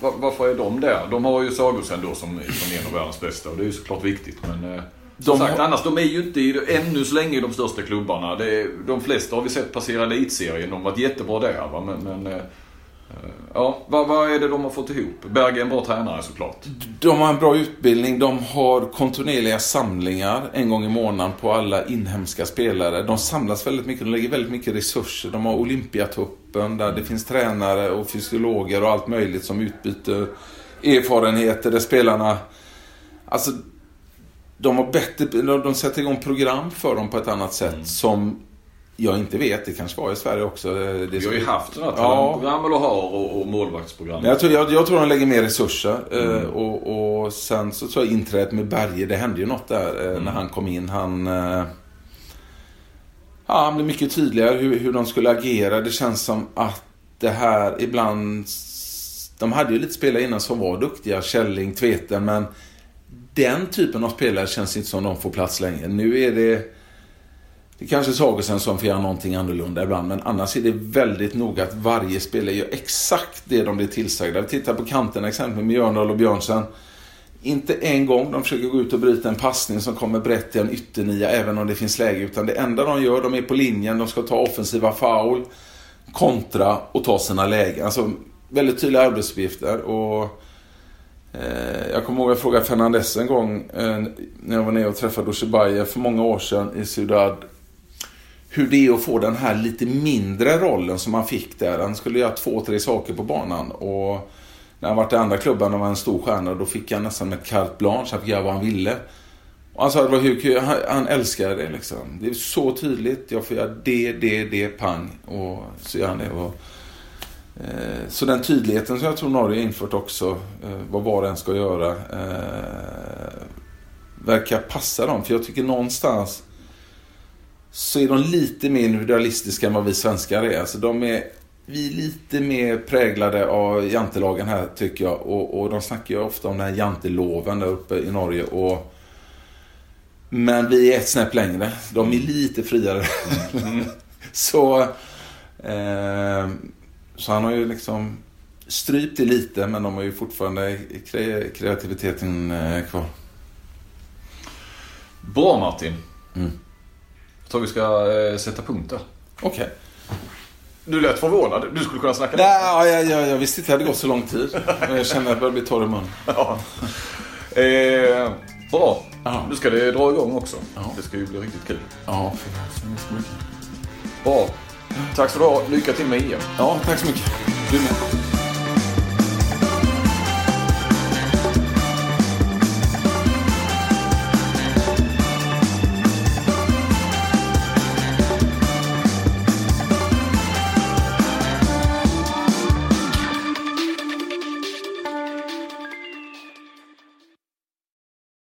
Var, varför är de där? De har ju Sagosen då som, som en av världens bästa och det är ju såklart viktigt. Men eh, de sagt, har... annars, de är ju inte i, ännu så länge de största klubbarna. Det, de flesta har vi sett passera elitserien. De har varit jättebra där. Va? Men, men Eh, ja, vad, vad är det de har fått ihop? Berg är en bra tränare såklart. De har en bra utbildning. De har kontinuerliga samlingar en gång i månaden på alla inhemska spelare. De samlas väldigt mycket. De lägger väldigt mycket resurser. De har Olympiatuppen där det finns tränare och fysiologer och allt möjligt som utbyter erfarenheter där spelarna Alltså, de har bättre, de sätter igång program för dem på ett annat sätt mm. som jag inte vet. Det kanske var i Sverige också. Det Vi har ju haft sådana talangprogram ja. eller har och, och målvaktsprogram. Jag tror, jag, jag tror de lägger mer resurser. Eh, mm. Och, och, sen så tror jag inträdet med Berge, det hände ju något där eh, mm. när han kom in. Han... Eh, ja, han blev mycket tydligare hur, hur de skulle agera. Det känns som att det här ibland... De hade ju lite spelare innan som var duktiga. Källing, Tveten, men den typen av spelare känns inte som de får plats längre. Nu är det... Det kanske är Sagosen som får göra någonting annorlunda ibland, men annars är det väldigt noga att varje spelare gör exakt det de blir tillsagda. Vi tittar på kanterna exempelvis med Björndal och Björnsen. Inte en gång de försöker gå ut och bryta en passning som kommer brett till en ytternia, även om det finns läge. Utan det enda de gör, de är på linjen, de ska ta offensiva foul, kontra och ta sina lägen. Alltså väldigt tydliga arbetsuppgifter. Och Eh, jag kommer ihåg att jag frågade Fernandes en gång eh, när jag var nere och träffade Dushibaye för många år sedan i Ciudad. Hur det är att få den här lite mindre rollen som han fick där. Han skulle göra två, tre saker på banan. Och när han var i andra klubban och var en stor stjärna, då fick han nästan ett carte blanche. Han fick göra vad han ville. Och han sa att det var hur kul. Han, han älskade det liksom. Det är så tydligt. Jag får göra det, det, det, pang. Och så gör han det. Och, Eh, så den tydligheten som jag tror Norge har infört också, eh, vad var och en ska göra, eh, verkar passa dem. För jag tycker någonstans så är de lite mer individualistiska än vad vi svenskar är. Alltså de är vi är lite mer präglade av jantelagen här tycker jag. Och, och de snackar ju ofta om den här janteloven där uppe i Norge. Och, men vi är ett snäpp längre. De är lite friare. Mm. så eh, så han har ju liksom strypt det lite men de har ju fortfarande kreativiteten eh, kvar. Bra Martin. Mm. Jag tror vi ska eh, sätta punkt där. Okej. Du lät förvånad. Du skulle kunna snacka Nej, ja, jag, jag, jag visste inte att det hade gått så lång tid. Jag känner att jag börjar bli torr i munnen. Ja. Eh, bra. Aha. Nu ska det dra igång också. Aha. Det ska ju bli riktigt kul. Ja, Bra. Tack så du ha. Lycka till med EM. Ja, tack så mycket. Du med.